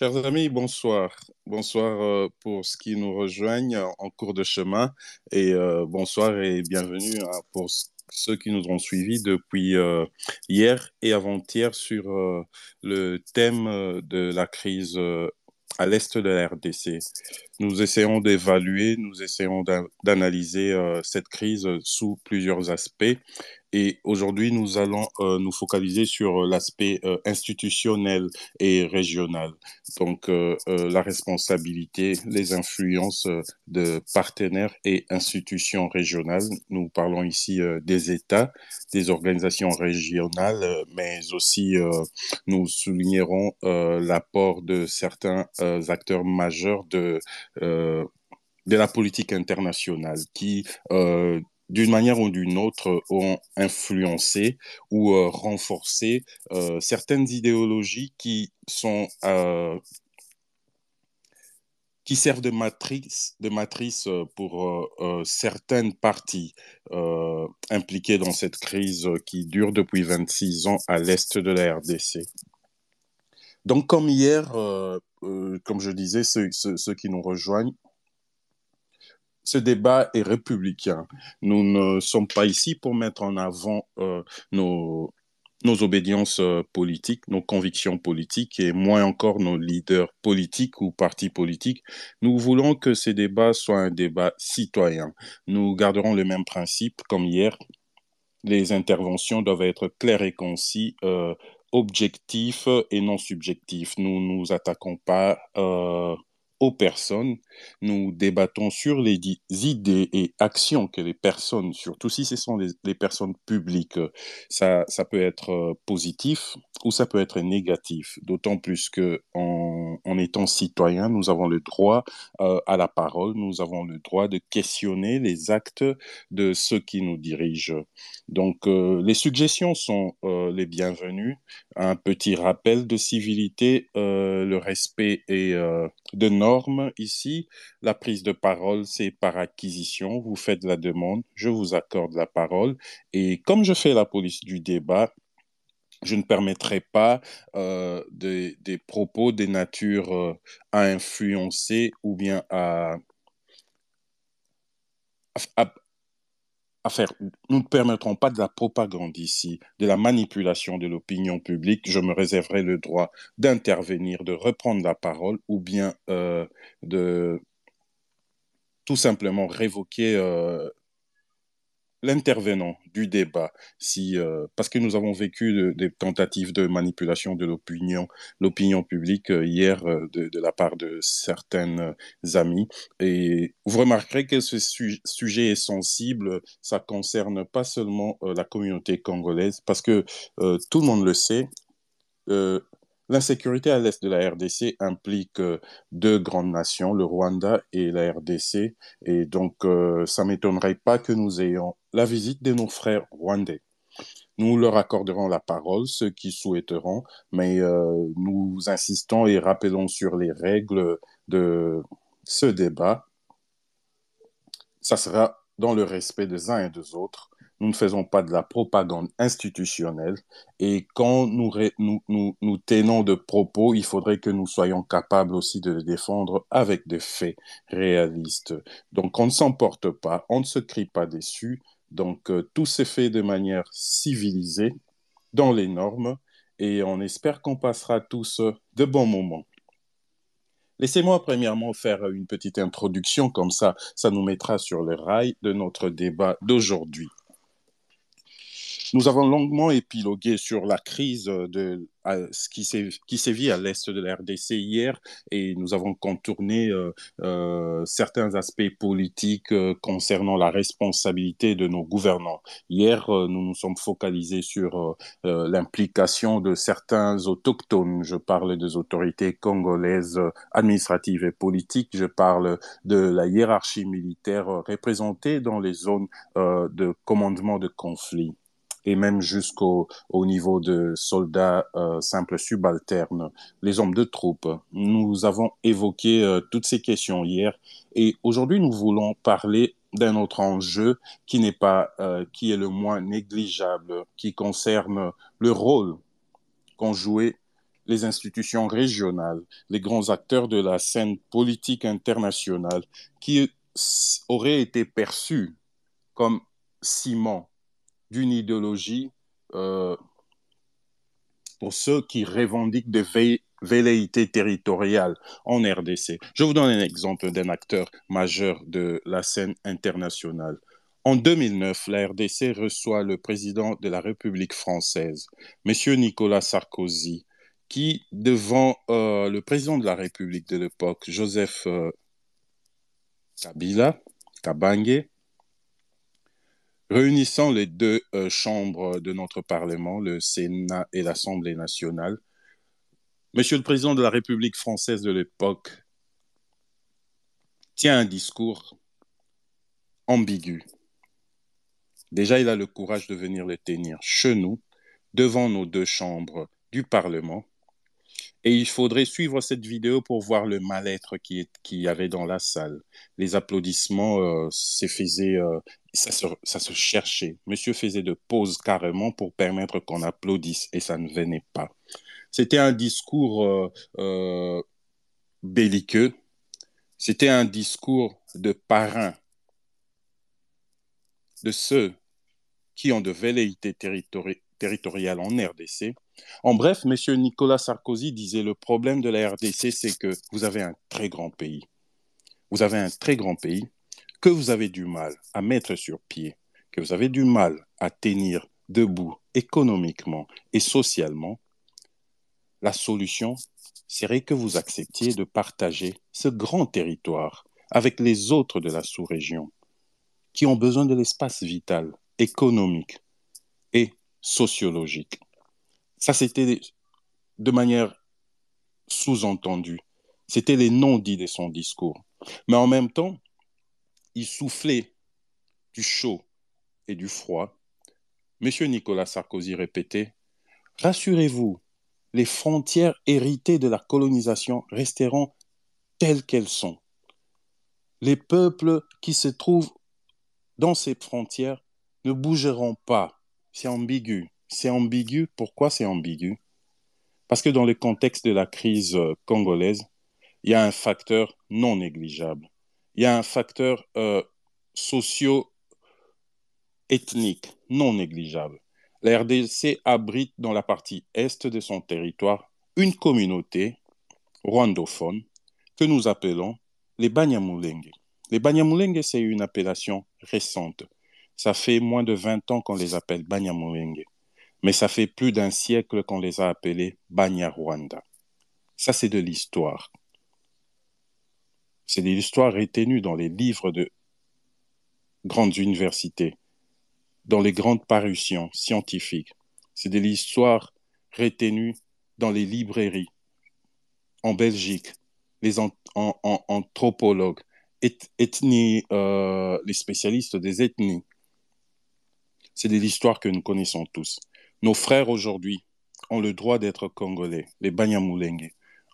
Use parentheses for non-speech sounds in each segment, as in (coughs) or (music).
Chers amis, bonsoir. Bonsoir euh, pour ceux qui nous rejoignent en cours de chemin et euh, bonsoir et bienvenue hein, pour ceux qui nous ont suivis depuis euh, hier et avant-hier sur le thème de la crise à l'est de la RDC. Nous essayons d'évaluer, nous essayons d'analyser cette crise sous plusieurs aspects et aujourd'hui, nous allons euh, nous focaliser sur l'aspect euh, institutionnel et régional. Donc, euh, la responsabilité, les influences de partenaires et institutions régionales. Nous parlons ici des États, des organisations régionales, mais aussi nous soulignerons l'apport de certains acteurs majeurs de de la politique internationale qui d'une manière ou d'une autre, ont influencé ou euh, renforcé euh, certaines idéologies qui sont euh, qui servent de matrice, de matrice pour certaines parties impliquées dans cette crise qui dure depuis 26 ans à l'est de la RDC. Donc, comme hier, comme je disais, ceux qui nous rejoignent, ce débat est républicain. Nous ne sommes pas ici pour mettre en avant euh, nos, nos obédiences euh, politiques, nos convictions politiques et moins encore nos leaders politiques ou partis politiques. Nous voulons que ces débats soient un débat citoyen. Nous garderons le même principe comme hier. Les interventions doivent être claires et concis, euh, objectifs et non subjectifs. Nous ne nous attaquons pas aux personnes. Nous débattons sur les idées et actions que les personnes, surtout si ce sont des, personnes publiques, ça, ça peut être euh, positif ou ça peut être négatif. D'autant plus que en, étant citoyen, nous avons le droit euh, à la parole, nous avons le droit de questionner les actes de ceux qui nous dirigent. Donc, euh, les suggestions sont les bienvenues. Un petit rappel de civilité, le respect et de ici. La prise de parole, c'est par acquisition. Vous faites la demande, je vous accorde la parole. Et comme je fais la police du débat, je ne permettrai pas euh, des, propos des natures euh, à influencer ou bien à, Nous ne permettrons pas de la propagande ici, de la manipulation de l'opinion publique. Je me réserverai le droit d'intervenir, de reprendre la parole ou bien euh, de tout simplement révoquer euh, l'intervenant du débat, si, euh, parce que nous avons vécu des tentatives de manipulation de l'opinion, l'opinion publique euh, hier euh, de, la part de certaines amis. Et vous remarquerez que ce sujet est sensible, ça concerne pas seulement la communauté congolaise, parce que tout le monde le sait, L'insécurité à l'est de la RDC implique euh, deux grandes nations, le Rwanda et la RDC, et donc euh, ça m'étonnerait pas que nous ayons la visite de nos frères rwandais. Nous leur accorderons la parole, ceux qui souhaiteront, mais euh, nous insistons et rappelons sur les règles de ce débat. Ça sera dans le respect des uns et des autres nous ne faisons pas de la propagande institutionnelle et quand nous, tenons de propos, il faudrait que nous soyons capables aussi de les défendre avec des faits réalistes. Donc on ne s'emporte pas, on ne se crie pas dessus, donc euh, tout s'est fait de manière civilisée, dans les normes, et on espère qu'on passera tous de bons moments. Laissez-moi premièrement faire une petite introduction, comme ça, ça nous mettra sur le rail de notre débat d'aujourd'hui. Nous avons longuement épilogué sur la crise de ce qui sévit à l'est de la RDC hier et nous avons contourné euh, euh, certains aspects politiques euh, concernant la responsabilité de nos gouvernants. Hier, nous nous sommes focalisés sur l'implication de certains autochtones. Je parle des autorités congolaises administratives et politiques. Je parle de la hiérarchie militaire représentée dans les zones de commandement de conflit et même jusqu'au au niveau de soldats euh, simples subalternes, les hommes de troupes. Nous avons évoqué euh, toutes ces questions hier et aujourd'hui nous voulons parler d'un autre enjeu qui n'est pas, euh, qui est le moins négligeable, qui concerne le rôle qu'ont joué les institutions régionales, les grands acteurs de la scène politique internationale qui auraient été perçus comme ciment d'une idéologie euh, pour ceux qui revendiquent des velléités territoriales en RDC. Je vous donne un exemple d'un acteur majeur de la scène internationale. En 2009, la RDC reçoit le président de la République française, M. Nicolas Sarkozy, qui, devant euh, le président de la République de l'époque, Joseph euh, Kabila, Kabange, réunissant les deux euh, chambres de notre Parlement, le Sénat et l'Assemblée nationale, Monsieur le Président de la République française de l'époque tient un discours ambigu. Déjà, il a le courage de venir le tenir chez nous, devant nos deux chambres du Parlement. Et il faudrait suivre cette vidéo pour voir le mal-être qu'il qui y avait dans la salle. Les applaudissements euh, faisaient, euh, ça, se, cherchait. Monsieur faisait de pauses carrément pour permettre qu'on applaudisse et ça ne venait pas. C'était un discours euh, euh belliqueux. C'était un discours de parrain de ceux qui ont de velléités territoriales en RDC. En bref, M. Nicolas Sarkozy disait le problème de la RDC, c'est que vous avez un très grand pays. Vous avez un très grand pays que vous avez du mal à mettre sur pied, que vous avez du mal à tenir debout économiquement et socialement. La solution serait que vous acceptiez de partager ce grand territoire avec les autres de la sous-région qui ont besoin de l'espace vital économique et sociologique. Ça, c'était de manière sous-entendue. C'était les non-dits de son discours. Mais en même temps, il soufflait du chaud et du froid. Monsieur Nicolas Sarkozy répétait Rassurez-vous, les frontières héritées de la colonisation resteront telles qu'elles sont. Les peuples qui se trouvent dans ces frontières ne bougeront pas. C'est ambigu. C'est ambigu. Pourquoi c'est ambigu? Parce que dans le contexte de la crise euh, congolaise, il y a un facteur non négligeable. Il y a un facteur euh, socio-ethnique non négligeable. La RDC abrite dans la partie est de son territoire une communauté rwandophone que nous appelons les Banyamulenge. Les Banyamulenge, c'est une appellation récente ça fait moins de 20 ans qu'on les appelle Banyamulenge, mais ça fait plus d'un siècle qu'on les a appelés Banyarwanda. Ça, c'est de l'histoire. C'est de l'histoire retenue dans les livres de grandes universités, dans les grandes parutions scientifiques. C'est de l'histoire retenue dans les librairies, en Belgique, les anthropologues, euh, les spécialistes des ethnies, c'est de l'histoire que nous connaissons tous. Nos frères aujourd'hui ont le droit d'être congolais, les Banyamulenge,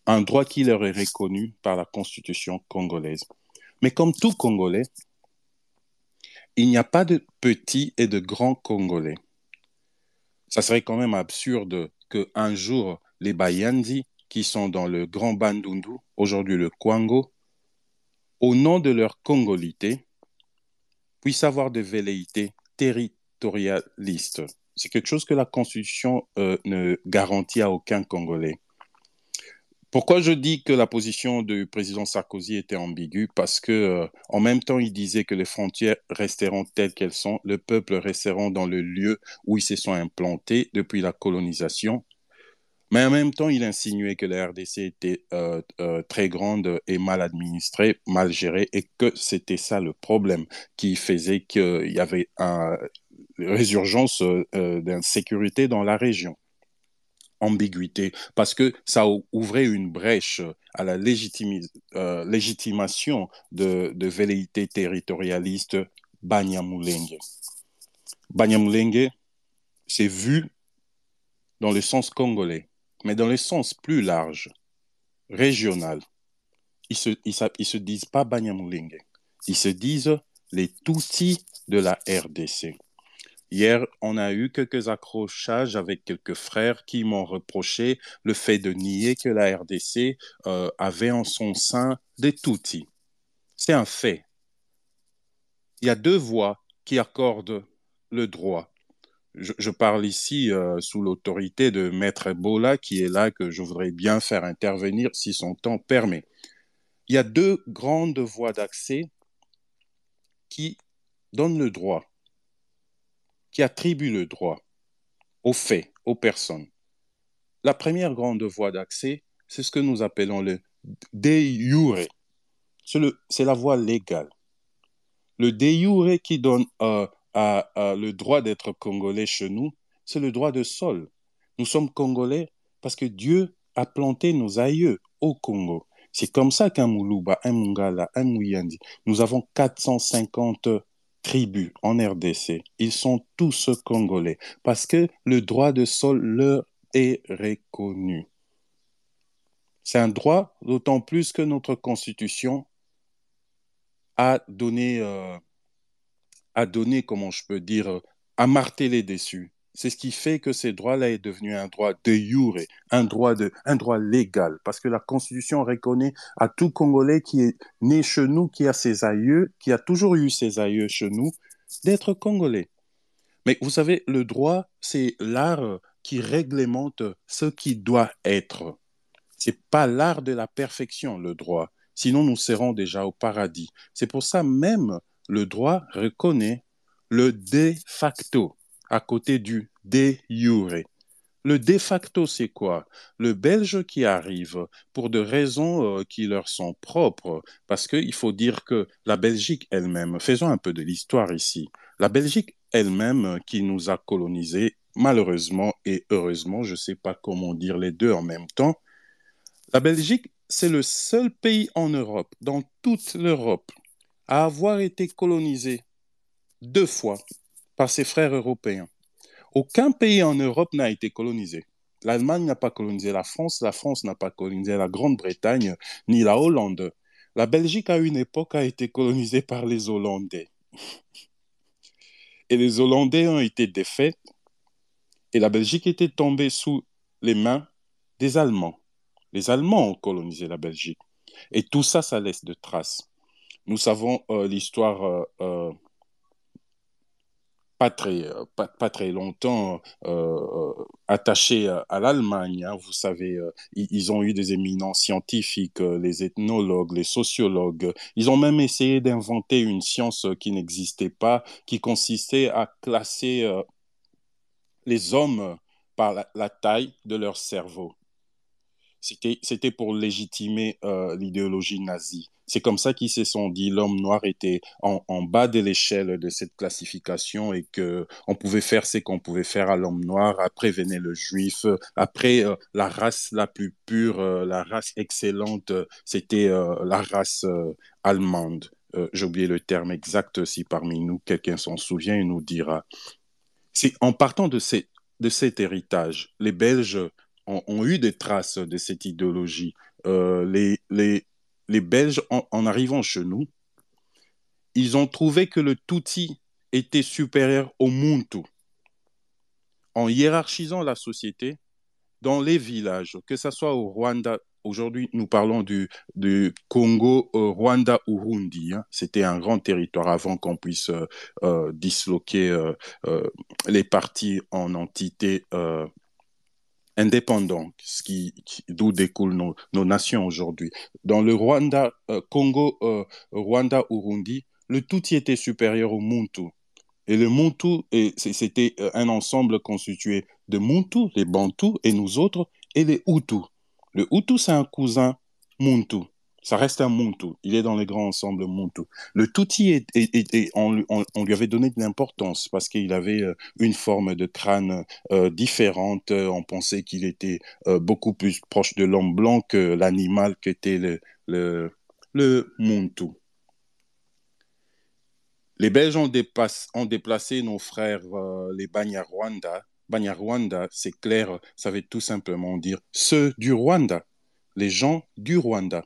un droit qui leur est reconnu par la constitution congolaise. Mais comme tout Congolais, il n'y a pas de petits et de grands Congolais. Ça serait quand même absurde qu'un jour, les Bayandi, qui sont dans le Grand Bandundu, aujourd'hui le Kwango, au nom de leur congolité, puissent avoir des velléités territoriales territorialiste. C'est quelque chose que la Constitution euh, ne garantit à aucun Congolais. Pourquoi je dis que la position du président Sarkozy était ambiguë? Parce que euh, en même temps, il disait que les frontières resteront telles qu'elles sont, le peuple resteront dans le lieu où ils se sont implantés depuis la colonisation, mais en même temps, il insinuait que la RDC était euh, très grande et mal administrée, mal gérée, et que c'était ça le problème qui faisait qu'il y avait une résurgence euh, d'insécurité dans la région. Ambiguïté, parce que ça ouvrait une brèche à la légitimation de, velléités territorialistes Banyamulenge. Banyamulenge, c'est vu dans le sens congolais mais dans le sens plus large, régional, ils se, se disent pas Banyamulenge, ils se disent les Tutsis de la RDC. Hier, on a eu quelques accrochages avec quelques frères qui m'ont reproché le fait de nier que la RDC euh, avait en son sein des Tutsis. C'est un fait. Il y a deux voix qui accordent le droit. Je, je parle ici euh, sous l'autorité de Maître Ebola qui est là, que je voudrais bien faire intervenir si son temps permet. Il y a deux grandes voies d'accès qui donnent le droit qui attribue le droit aux faits, aux personnes. La première grande voie d'accès, c'est ce que nous appelons le de jure. C'est la voie légale. Le de qui donne euh, à le droit d'être congolais chez nous, c'est le droit de sol. Nous sommes congolais parce que Dieu a planté nos aïeux au Congo. C'est comme ça qu'un Moulouba, un Mungala, un Mouyandi, nous avons 450 tribus en RDC, ils sont tous congolais parce que le droit de sol leur est reconnu. C'est un droit, d'autant plus que notre constitution a donné, euh, a donné, comment je peux dire, a martelé dessus. C'est ce qui fait que ce droit-là est devenu un droit de jure, un droit, de, un droit légal, parce que la Constitution reconnaît à tout Congolais qui est né chez nous, qui a ses aïeux, qui a toujours eu ses aïeux chez nous, d'être Congolais. Mais vous savez, le droit, c'est l'art qui réglemente ce qui doit être. C'est pas l'art de la perfection, le droit. Sinon, nous serons déjà au paradis. C'est pour ça même le droit reconnaît le de facto à côté du de jure. Le de facto, c'est quoi? Le Belge qui arrive pour des raisons euh, qui leur sont propres, parce qu'il faut dire que la Belgique elle-même, faisons un peu de l'histoire ici, la Belgique elle-même euh, qui nous a colonisés, malheureusement et heureusement, je ne sais pas comment dire les deux en même temps, la Belgique, c'est le seul pays en Europe, dans toute l'Europe, à avoir été colonisé deux fois par ses frères européens. Aucun pays en Europe n'a été colonisé. L'Allemagne n'a pas colonisé la France, la France n'a pas colonisé la Grande-Bretagne, ni la Hollande. La Belgique, à une époque, a été colonisée par les Hollandais. Et les Hollandais ont été défaits, et la Belgique était tombée sous les mains des Allemands. Les Allemands ont colonisé la Belgique. Et tout ça, ça laisse de traces. Nous savons euh, l'histoire euh, euh, pas très, euh, pas, pas très longtemps euh, euh attachés à l'Allemagne. Hein. Vous savez, ils, ont eu des éminents scientifiques, les ethnologues, les sociologues. Ils ont même essayé d'inventer une science qui n'existait pas, qui consistait à classer les hommes par la, taille de leur cerveau. C'était pour légitimer l'idéologie nazie. C'est comme ça qu'ils se sont dit l'homme noir était en, bas de l'échelle de cette classification et que on pouvait faire ce qu'on pouvait faire à l'homme noir. Après venait le juif. Après euh, la race la plus pure, euh, la race excellente, c'était euh, la race euh, allemande. Euh, J'ai oublié le terme exact. Si parmi nous quelqu'un s'en souvient, il nous dira. C'est en partant de, de cet héritage, les Belges ont, eu des traces de cette idéologie. les, les les Belges, en, arrivant chez nous, ils ont trouvé que le Tutsi était supérieur au Muntu. En hiérarchisant la société, dans les villages, que ce soit au Rwanda, aujourd'hui nous parlons du, du Congo, euh, Rwanda, Urundi, hein. c'était un grand territoire avant qu'on puisse euh, euh, disloquer euh, euh, les partis en entités euh, indépendants, ce qui, d'où découlent nos, nations aujourd'hui. Dans le Rwanda, euh, Congo, euh, Rwanda, Urundi, le Tutsi était supérieur au Muntu. Et le Muntu, c'était euh, un ensemble constitué de Muntu, les Bantous, et nous autres, et les Hutus. Le Hutu, c'est un cousin Muntu ça reste un Muntu. Il est dans les grands ensembles Muntu. Le Tutsi, est, on, lui avait donné de l'importance parce qu'il avait euh, une forme de crâne euh, différente. On pensait qu'il était euh, beaucoup plus proche de l'homme blanc que l'animal qu'était le, le, le Muntu. Les Belges ont, ont déplacé nos frères, les Banyarwanda. Banyarwanda, c'est clair, ça veut tout simplement dire ceux du Rwanda, les gens du Rwanda.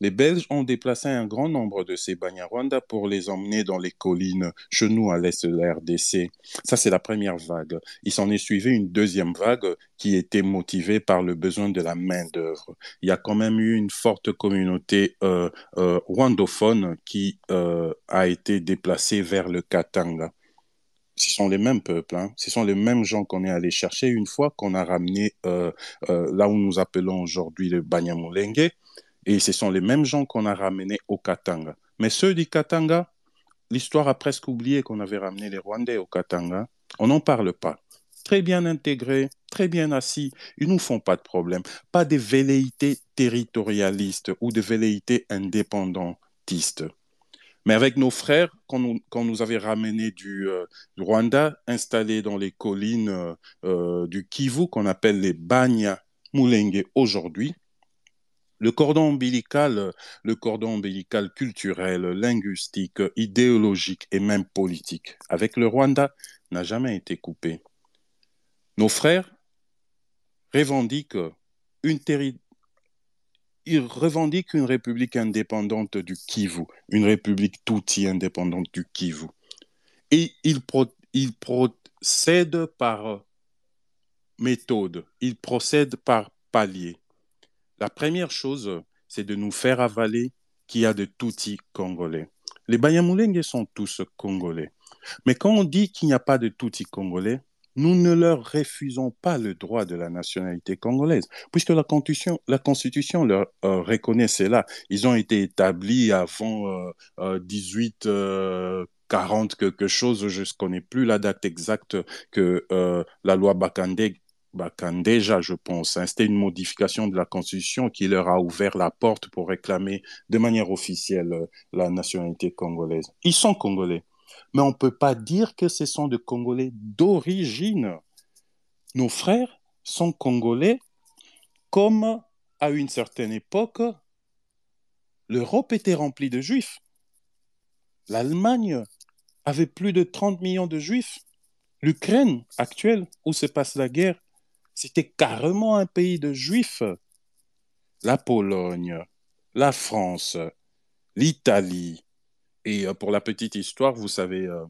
Les Belges ont déplacé un grand nombre de ces Banyarwanda pour les emmener dans les collines chez à l'est de la RDC. Ça, c'est la première vague. Il s'en est suivi une deuxième vague qui était motivée par le besoin de la main-d'œuvre. Il y a quand même eu une forte communauté euh, euh, rwandophone qui euh, a été déplacée vers le Katanga ce sont les mêmes peuples, hein. ce sont les mêmes gens qu'on est allé chercher une fois qu'on a ramené là où nous appelons aujourd'hui le Banyamulenge, et ce sont les mêmes gens qu'on a ramenés au Katanga. Mais ceux du Katanga, l'histoire a presque oublié qu'on avait ramené les Rwandais au Katanga. On n'en parle pas. Très bien intégrés, très bien assis, ils nous font pas de problème. Pas de velléités territorialistes ou de velléités indépendantistes. Mais avec nos frères, quand nous, nous avait ramenés du, euh, du, Rwanda, installés dans les collines euh, euh, du Kivu, qu'on appelle les Banya Mulenge aujourd'hui, le cordon ombilical, le cordon ombilical culturel, linguistique, idéologique et même politique avec le Rwanda n'a jamais été coupé. Nos frères revendiquent une, république indépendante du Kivu, une république touti indépendante du Kivu. Et il, pro, il procède par méthode, il procède par palier. La première chose, c'est de nous faire avaler qu'il y a de touti congolais. Les Banyamulenge sont tous congolais. Mais quand on dit qu'il n'y a pas de touti congolais, nous ne leur refusons pas le droit de la nationalité congolaise, puisque la Constitution, la Constitution leur euh, reconnaît cela. Ils ont été établis avant euh, 1840 euh, quelque chose, je ne connais plus la date exacte que euh, la loi Bakande déjà, je pense. Hein. C'était une modification de la Constitution qui leur a ouvert la porte pour réclamer de manière officielle la nationalité congolaise. Ils sont congolais mais on ne peut pas dire que ce sont des Congolais d'origine. Nos frères sont Congolais comme à une certaine époque, l'Europe était remplie de juifs. L'Allemagne avait plus de 30 millions de juifs. L'Ukraine actuelle, où se passe la guerre, c'était carrément un pays de juifs. La Pologne, la France, l'Italie, et euh, pour la petite histoire, vous savez, euh,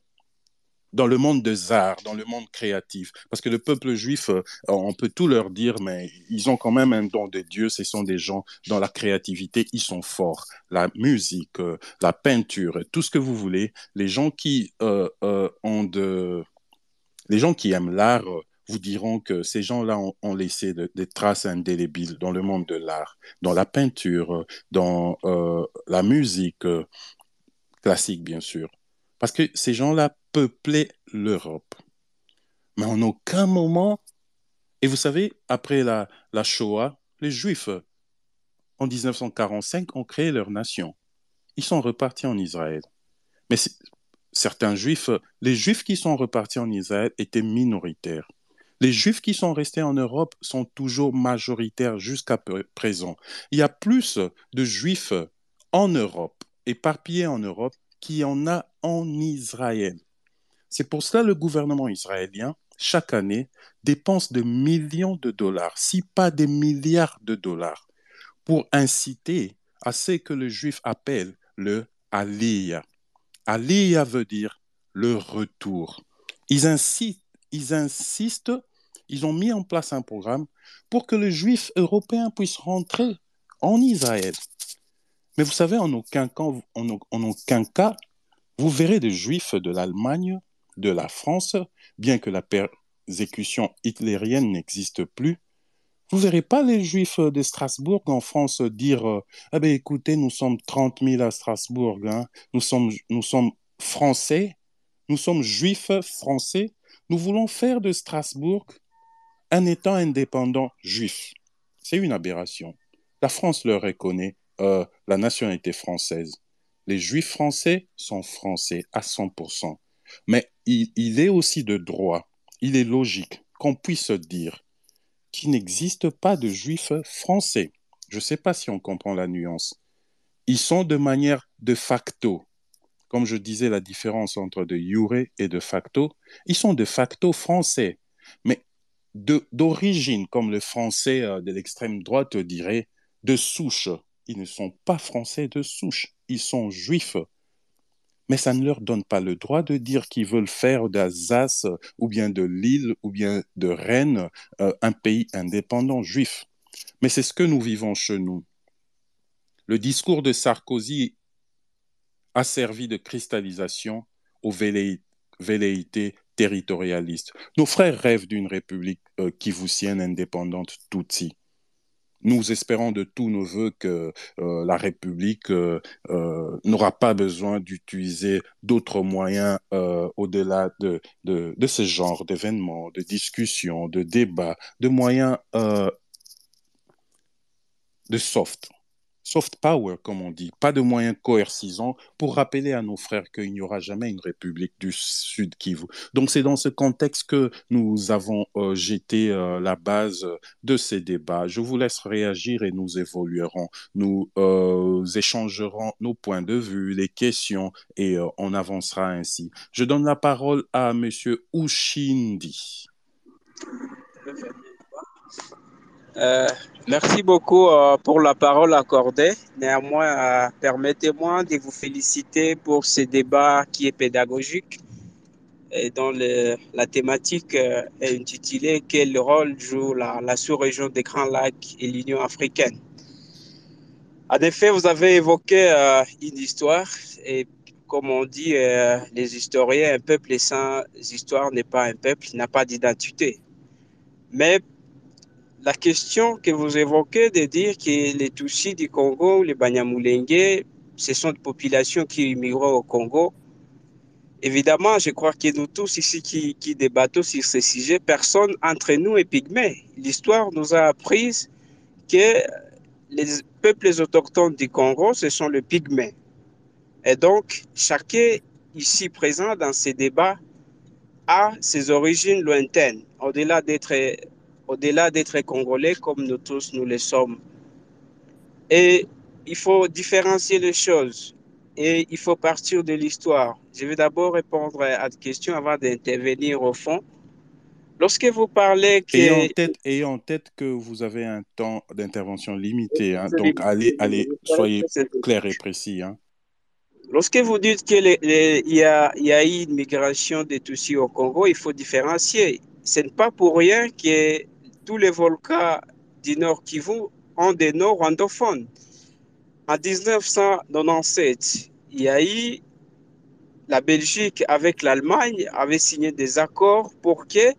dans le monde des arts, dans le monde créatif, parce que le peuple juif, euh, on peut tout leur dire, mais ils ont quand même un don de Dieu. Ce sont des gens dans la créativité, ils sont forts. La musique, la peinture, tout ce que vous voulez. Les gens qui ont de, les gens qui aiment l'art vous diront que ces gens-là ont, laissé des traces indélébiles dans le monde de l'art, dans la peinture, dans la musique, classique, bien sûr. Parce que ces gens-là peuplaient l'Europe. Mais en aucun moment, et vous savez, après la, la Shoah, les Juifs, en 1945, ont créé leur nation. Ils sont repartis en Israël. Mais certains Juifs, les Juifs qui sont repartis en Israël étaient minoritaires. Les Juifs qui sont restés en Europe sont toujours majoritaires jusqu'à présent. Il y a plus de Juifs en Europe éparpillés en Europe qu'il y en a en Israël. C'est pour cela que le gouvernement israélien, chaque année, dépense de millions de dollars, si pas des milliards de dollars, pour inciter à ce que le juif appelle le Aliyah. Aliyah veut dire le retour. Ils insistent, ils ont mis en place un programme pour que le juif européen puisse rentrer en Israël. Mais vous savez, en aucun cas, en, aucun cas vous verrez des juifs de l'Allemagne, de la France, bien que la persécution hitlérienne n'existe plus. Vous verrez pas les juifs de Strasbourg en France dire Ah ben écoutez, nous sommes 30 000 à Strasbourg, hein. nous, sommes, nous sommes français, nous sommes juifs français, nous voulons faire de Strasbourg un État indépendant juif. C'est une aberration. La France le reconnaît euh, la nationalité française. Les juifs français sont français à 100%. Mais il, il est aussi de droit, il est logique qu'on puisse dire qu'il n'existe pas de juifs français. Je ne sais pas si on comprend la nuance. Ils sont de manière de facto. Comme je disais, la différence entre de jure et de facto, ils sont de facto français. Mais d'origine, comme le français euh, de l'extrême droite dirait, de souche, ils ne sont pas français de souche, ils sont juifs. Mais ça ne leur donne pas le droit de dire qu'ils veulent faire d'Alsace ou bien de Lille ou bien de Rennes euh, un pays indépendant juif. Mais c'est ce que nous vivons chez nous. Le discours de Sarkozy a servi de cristallisation aux velléités territorialistes. Nos frères rêvent d'une république euh, kivusienne indépendante Tutsi nous espérons de tous nos voeux que euh, la République euh, n'aura pas besoin d'utiliser d'autres moyens au-delà de, de, de, ce genre d'événements, de discussions, de débats, de moyens de soft soft power, comme on dit, pas de moyens coercisants pour rappeler à nos frères qu'il n'y aura jamais une république du Sud Kivu. Donc c'est dans ce contexte que nous avons euh, jeté euh, la base de ces débats. Je vous laisse réagir et nous évoluerons. Nous euh, échangerons nos points de vue, les questions et on avancera ainsi. Je donne la parole à Monsieur Ushindi. Euh, merci beaucoup euh, pour la parole accordée. Néanmoins, euh, permettez-moi de vous féliciter pour ce débat qui est pédagogique et dont la thématique est intitulée Quel rôle joue la, la sous-région des Grands Lacs et l'Union africaine? En effet, vous avez évoqué une histoire et comme on dit les historiens, un peuple sans histoire n'est pas un peuple, n'a pas d'identité. Mais la question que vous évoquez de dire que les Tutsis du Congo, les Banyamulenge, ce sont des populations qui immigrent au Congo, évidemment, je crois que nous tous ici qui, qui débattons sur ce sujet, personne entre nous est pygmée. L'histoire nous a appris que les peuples autochtones du Congo, ce sont les pygmées. Et donc, chacun ici présent dans ces débats a ses origines lointaines, au-delà d'être au-delà d'être congolais comme nous tous nous le sommes. Et il faut différencier les choses et il faut partir de l'histoire. Je vais d'abord répondre à la question avant d'intervenir au fond. Lorsque vous parlez que... Ayez en tête, ayez en tête que vous avez un temps d'intervention limité, hein, donc allez, allez, soyez clair et précis. Hein. Lorsque vous dites qu'il y, a, y a eu une migration des Tutsis au Congo, il faut différencier. Ce n'est pas pour rien que tous les volcans du Nord Kivu ont des noms rwandophones. En 1997, il y a eu la Belgique avec l'Allemagne avait signé des accords pour que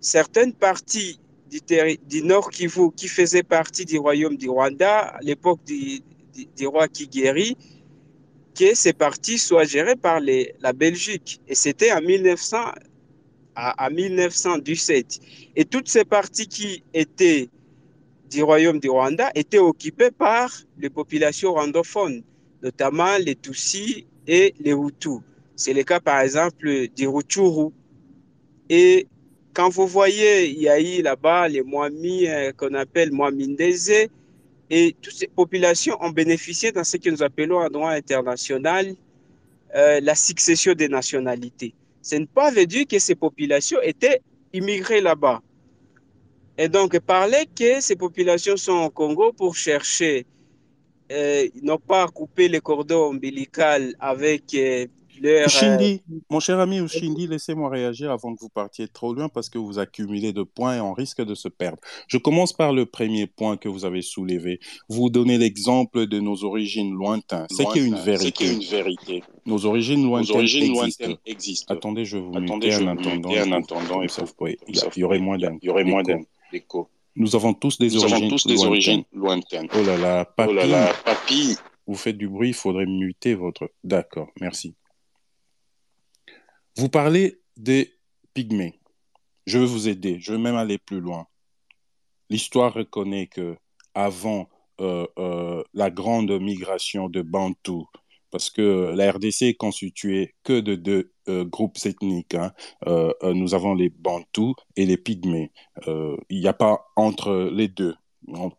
certaines parties du, Nord Kivu qui faisaient partie du royaume du Rwanda à l'époque du, roi Kigeri, que ces parties soient gérées par la Belgique. Et c'était en 1900, à, 1917. Et toutes ces parties qui étaient du royaume du Rwanda étaient occupées par les populations rwandophones, notamment les Tutsis et les Hutus. C'est le cas par exemple du Rutshuru. Et quand vous voyez, il y a eu là-bas les Mwami euh, qu'on appelle Mwamindeze, et toutes ces populations ont bénéficié dans ce que nous appelons en droit international euh, la succession des nationalités ce n'est pas dire que ces populations étaient immigrées là-bas. Et donc, parler que ces populations sont au Congo pour chercher, euh, non pas couper les cordons ombilicaux avec euh, Ushindi, euh... mon cher ami Ushindi, laissez-moi réagir avant que vous partiez trop loin parce que vous accumulez de points et on risque de se perdre. Je commence par le premier point que vous avez soulevé. Vous donnez l'exemple de nos origines lointaines. C'est qu'il y a une vérité. une vérité. Nos origines lointaines, Nos origines existent. lointaines existent. Attendez, je vous Attendez, je en attendant. en il y a- il y aurait moins d'un. Il y aurait moins d'un. Nous avons tous des Nous origines avons tous des lointaines. origines lointaines. Oh là là, papy, Oh là là, papy, vous faites du bruit, il faudrait muter votre... D'accord, merci. Vous parlez des pygmées. Je vais vous aider, je vais même aller plus loin. L'histoire reconnaît que avant euh, euh, la grande migration de Bantou, parce que la RDC est constituée que de deux euh, groupes ethniques. hein. Nous avons les Bantous et les Pygmées. Il n'y a pas entre les deux,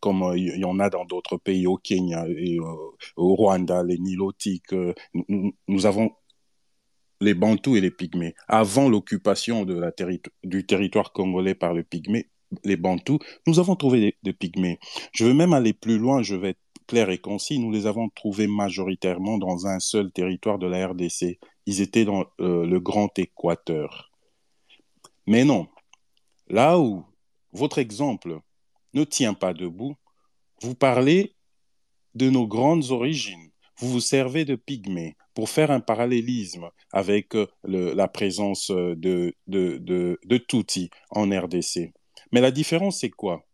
comme il y en a dans d'autres pays, au Kenya et au Rwanda, les Nilotiques. nous avons les Bantous et les Pygmées. Avant l'occupation du territoire congolais par les Pygmées, les Bantous, nous avons trouvé des, Pygmées. Je veux même aller plus loin, je vais clairs et concis, nous les avons trouvés majoritairement dans un seul territoire de la RDC. Ils étaient dans euh, le Grand Équateur. Mais non, là où votre exemple ne tient pas debout, vous parlez de nos grandes origines. Vous vous servez de pygmées pour faire un parallélisme avec euh, la présence de, de, de, de en RDC. Mais la différence, c'est quoi?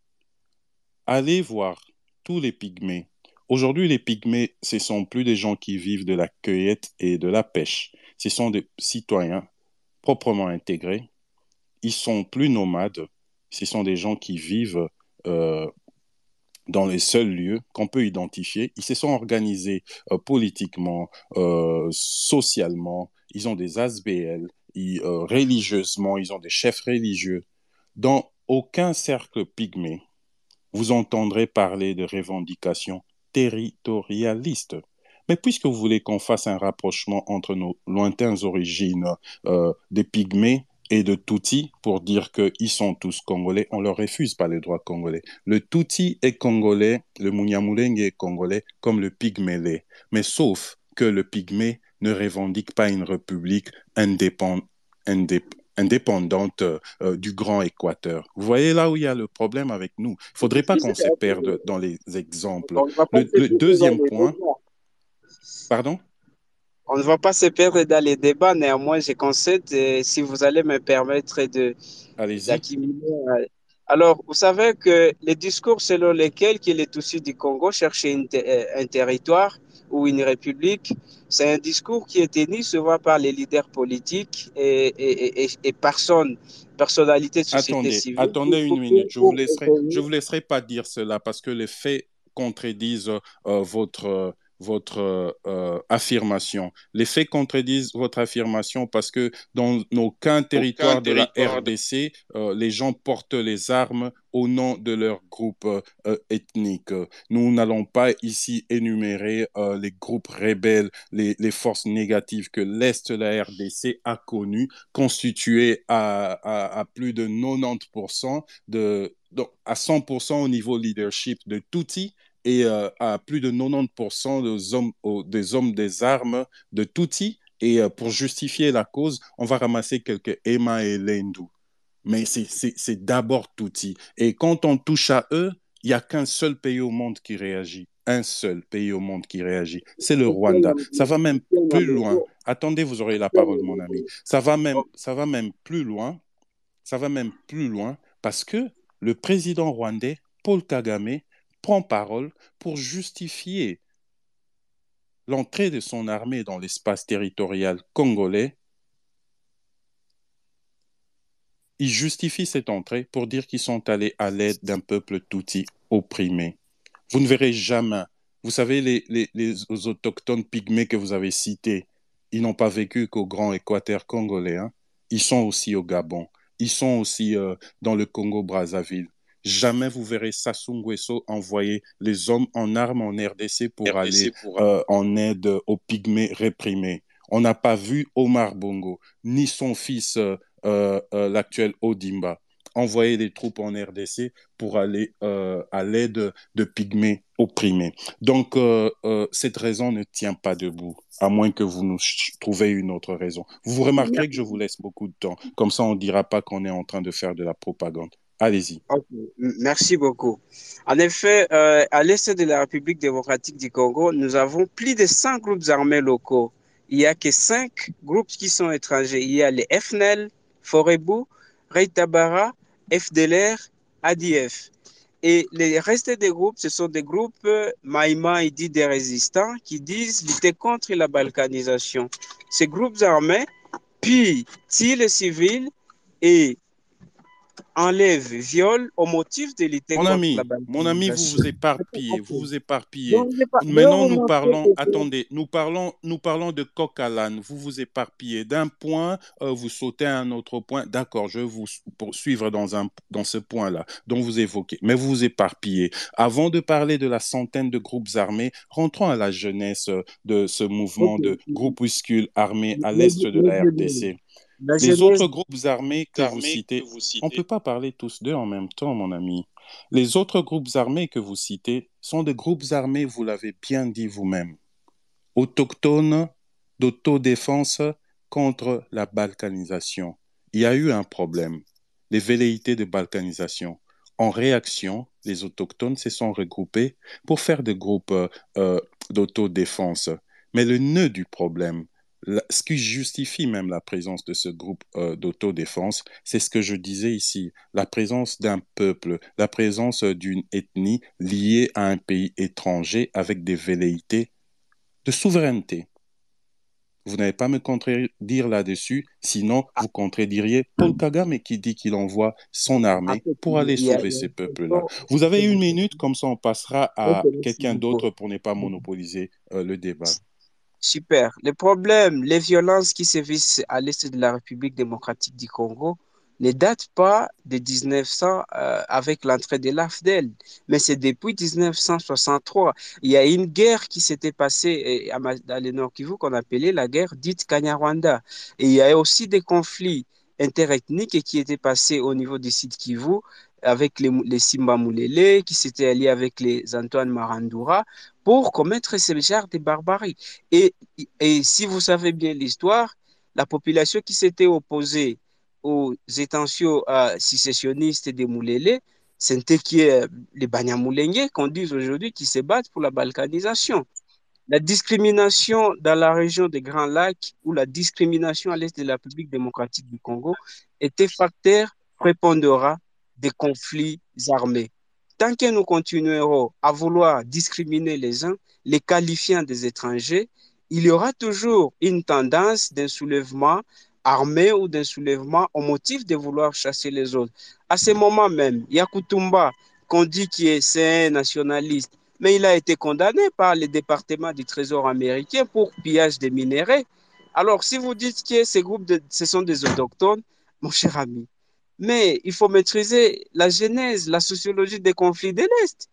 Allez voir tous les pygmées. Aujourd'hui, les pygmées, ce sont plus des gens qui vivent de la cueillette et de la pêche. Ce sont des citoyens proprement intégrés. Ils sont plus nomades. Ce sont des gens qui vivent euh, dans les seuls lieux qu'on peut identifier. Ils se sont organisés euh, politiquement, euh, socialement. Ils ont des ASBL. Euh, religieusement, ils ont des chefs religieux. Dans aucun cercle pygmée, vous entendrez parler de revendications territorialistes. Mais puisque vous voulez qu'on fasse un rapprochement entre nos lointaines origines des Pygmées et de Tutsi pour dire qu'ils sont tous congolais, on leur refuse pas les droits congolais. Le Tutsi est congolais, le Munyamulenge est congolais comme le Pygmée l'est. Mais sauf que le Pygmée ne revendique pas une république indépendante indépendante euh, du Grand Équateur. Vous voyez là où il y a le problème avec nous. Il ne faudrait pas qu'on se perde dans les exemples. Le, le deuxième point. Pardon? On ne va pas se perdre dans les débats, néanmoins, je concède, euh, si vous allez me permettre de d'accumuler. Euh, alors, vous savez que les discours selon lesquels que les Tutsis du Congo cherchaient une ter un territoire ou une république, c'est un discours qui est tenu souvent par les leaders politiques et, et, et, et personnes, personnalités de société attendez, civile. Attendez une minute, je vous laisserai, je vous laisserai pas dire cela parce que les faits contredisent euh, votre votre euh, affirmation. Les faits contredisent votre affirmation parce que dans aucun territoire de la RDC, euh, les gens portent les armes au nom de leur groupe euh, ethnique. Nous n'allons pas ici énumérer euh, les groupes rebelles, les, les, forces négatives que l'Est de la RDC a connues, constituées à, à, à plus de 90%, de, donc à 100% au niveau leadership de Tutsi et euh, à plus de 90% des hommes, des armes de Tutsi. Et euh, pour justifier la cause, on va ramasser quelques Emma et Lendu. Mais c'est d'abord Tutsi. Et quand on touche à eux, il n'y a qu'un seul pays au monde qui réagit. Un seul pays au monde qui réagit. C'est le Rwanda. Ça va même plus loin. Attendez, vous aurez la parole, mon ami. Ça va même, ça va même plus loin. Ça va même plus loin parce que le président rwandais, Paul Kagame, prend parole pour justifier l'entrée de son armée dans l'espace territorial congolais. Il justifie cette entrée pour dire qu'ils sont allés à l'aide d'un peuple touti opprimé. Vous ne verrez jamais, vous savez, les, autochtones pygmées que vous avez cités, ils n'ont pas vécu qu'au grand équateur congolais. Hein. Ils sont aussi au Gabon. Ils sont aussi euh, dans le Congo-Brazzaville. Jamais vous verrez Sassou Nguesso envoyer les hommes en armes en RDC pour RDC aller pour... Euh, en aide aux pygmées réprimés. On n'a pas vu Omar Bongo, ni son fils, euh, euh, l'actuel Odimba, envoyer des troupes en RDC pour aller à l'aide de pygmées opprimés. Donc, cette raison ne tient pas debout, à moins que vous nous trouviez une autre raison. Vous remarquerez que je vous laisse beaucoup de temps. Comme ça, on ne dira pas qu'on est en train de faire de la propagande. Allez-y. Merci beaucoup. En effet, euh, à l'est de la République démocratique du Congo, nous avons plus de 100 groupes armés locaux. Il n'y a que 5 groupes qui sont étrangers. Il y a les FNL, Forebu, Reitabara, FDLR, ADF. Et les restes des groupes, ce sont des groupes Maïma et dit des résistants qui disent lutter contre la balkanisation. Ces groupes armés, puis tirent les civils et enlève, viole au motif de lutter mon ami, Mon ami, vous vous éparpillez, vous vous éparpillez. Maintenant, nous parlons, attendez, nous parlons, nous parlons de coq à l'âne. Vous vous éparpillez. D'un point, euh, vous sautez à un autre point. D'accord, je vais vous poursuivre dans, un, dans ce point-là dont vous évoquez. Mais vous vous éparpillez. Avant de parler de la centaine de groupes armés, rentrons à la jeunesse de ce mouvement de groupuscules armés à l'est de la RDC. La les autres groupes armés que, vous citez, que vous citez, on ne peut pas parler tous d'eux en même temps, mon ami. Les autres groupes armés que vous citez sont des groupes armés, vous l'avez bien dit vous-même, autochtones d'autodéfense contre la balkanisation. Il y a eu un problème, les velléités de balkanisation. En réaction, les autochtones se sont regroupés pour faire des groupes euh, d'autodéfense. Mais le nœud du problème, ce qui justifie même la présence de ce groupe euh, d'autodéfense, c'est ce que je disais ici, la présence d'un peuple, la présence d'une ethnie liée à un pays étranger avec des velléités de souveraineté. Vous n'allez pas me contredire là-dessus, sinon vous contrediriez Paul Kagame qui dit qu'il envoie son armée pour aller sauver ces peuples-là. Vous avez une minute, comme ça on passera à quelqu'un d'autre pour ne pas monopoliser euh, le débat. Super. Le problème, les violences qui se vissent à l'est de la République démocratique du Congo ne datent pas de 1900 euh, avec l'entrée de l'AFDEL, mais c'est depuis 1963. Il y a une guerre qui s'était passée euh, dans le Nord Kivu qu'on appelait la guerre dite Kanyarwanda. Et il y a aussi des conflits interethniques qui étaient passés au niveau du site Kivu avec les, les Simba Moulele, qui s'étaient alliés avec les Antoine Marandura pour commettre ce genre de barbarie. Et, et si vous savez bien l'histoire, la population qui s'était opposée aux intentions euh, sécessionnistes des Moulele, c'était est les Banyamulenge qu'on dit aujourd'hui qui se battent pour la balkanisation. La discrimination dans la région des Grands Lacs ou la discrimination à l'est de la République démocratique du Congo était facteur prépondérant des conflits armés. Tant que nous continuerons à vouloir discriminer les uns, les qualifiant des étrangers, il y aura toujours une tendance d'un soulèvement armé ou d'un soulèvement au motif de vouloir chasser les autres. À ce moment même, Yakutumba, qu'on dit qu'il est un nationaliste, mais il a été condamné par le département du Trésor américain pour pillage des minéraux. Alors, si vous dites que ces groupes, de, ce sont des autochtones, mon cher ami, mais il faut maîtriser la genèse, la sociologie des conflits de l'Est.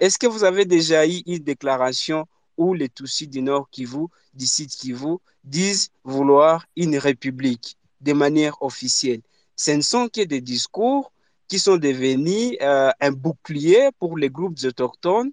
Est-ce que vous avez déjà eu une déclaration où les Tutsis du Nord Kivu, du Sud Kivu, disent vouloir une république de manière officielle? Ce ne sont que des discours qui sont devenus euh, un bouclier pour les groupes autochtones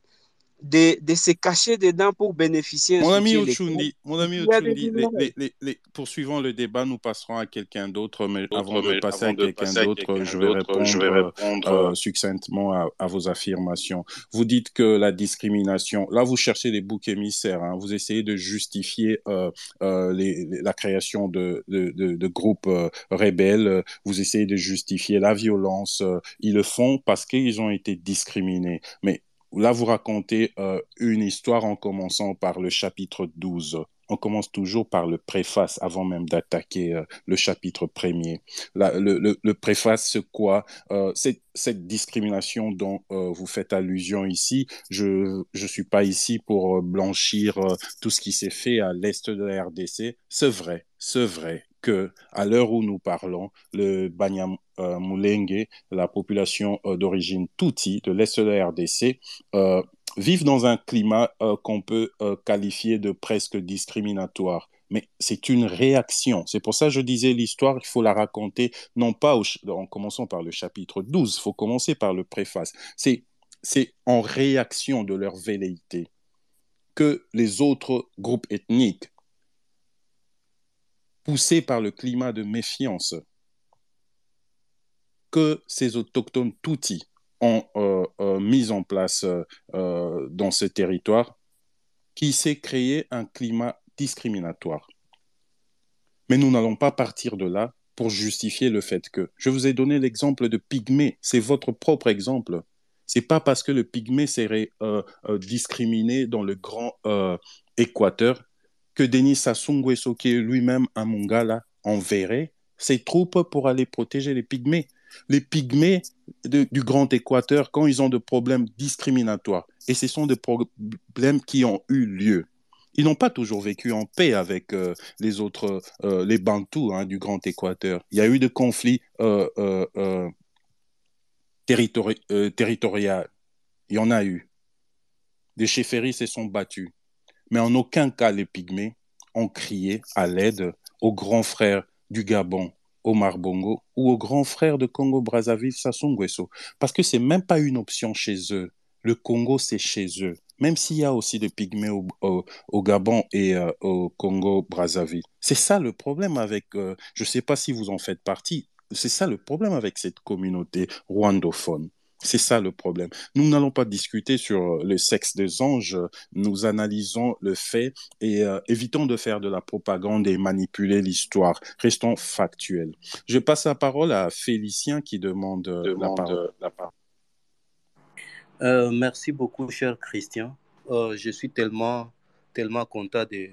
de, de, se cacher dedans pour bénéficier. Mon ami Ochundi, mon ami Ochundi, les, les, les, poursuivant le débat, nous passerons à quelqu'un d'autre, mais avant de passer à quelqu'un d'autre, je vais répondre, je vais répondre euh, succinctement à, à, vos affirmations. Vous dites que la discrimination, là vous cherchez des boucs émissaires, hein, vous essayez de justifier euh, euh, les, la création de, de, de, de groupes euh, rebelles, vous essayez de justifier la violence, euh, ils le font parce qu'ils ont été discriminés. Mais Là, vous racontez euh, une histoire en commençant par le chapitre 12. On commence toujours par le préface avant même d'attaquer euh, le chapitre premier. La, le, préface, c'est quoi? Euh, Cette discrimination dont vous faites allusion ici, je ne suis pas ici pour blanchir tout ce qui s'est fait à l'est de la RDC. C'est vrai, c'est vrai que à l'heure où nous parlons, le Banyamulenge, la population euh, d'origine Tutsi de l'est de la RDC, euh, vivent dans un climat euh, qu'on peut qualifier de presque discriminatoire. Mais c'est une réaction. C'est pour ça que je disais l'histoire, il faut la raconter, non pas en commençant par le chapitre 12, il faut commencer par le préface. C'est en réaction de leur velléité que les autres groupes ethniques poussés par le climat de méfiance que ces autochtones Tutsis ont euh, euh, mis en place euh, dans ce territoire, qui s'est créé un climat discriminatoire. Mais nous n'allons pas partir de là pour justifier le fait que. Je vous ai donné l'exemple de Pygmée, c'est votre propre exemple. C'est pas parce que le Pygmée serait discriminé dans le grand Équateur que Denis Sassou Nguesso, qui est lui-même un Mongala, enverrait ses troupes pour aller protéger les pygmées. Les pygmées du Grand Équateur, quand ils ont des problèmes discriminatoires, et ce sont des problèmes qui ont eu lieu, ils n'ont pas toujours vécu en paix avec euh, les autres, euh, les Bantous hein, du Grand Équateur. Il y a eu des conflits euh, territori territoriaux. Il y en a eu. Des chefferies se sont battus mais en aucun cas les pygmées ont crié à l'aide aux grands frères du Gabon, Omar Bongo ou au grand frère de Congo-Brazzaville, Sassou Nguesso. Parce que c'est même pas une option chez eux. Le Congo, c'est chez eux. Même s'il y a aussi des pygmées au, au, au Gabon et euh, au Congo-Brazzaville. C'est ça le problème avec, euh, je ne sais pas si vous en faites partie, c'est ça le problème avec cette communauté rwandophone. C'est ça le problème. Nous n'allons pas discuter sur le sexe des anges, nous analysons le fait et euh, évitons de faire de la propagande et manipuler l'histoire. Restons factuels. Je passe la parole à Félicien qui demande, demande la parole. La parole. Euh, merci beaucoup, cher Christian. Euh, je suis tellement, tellement content de,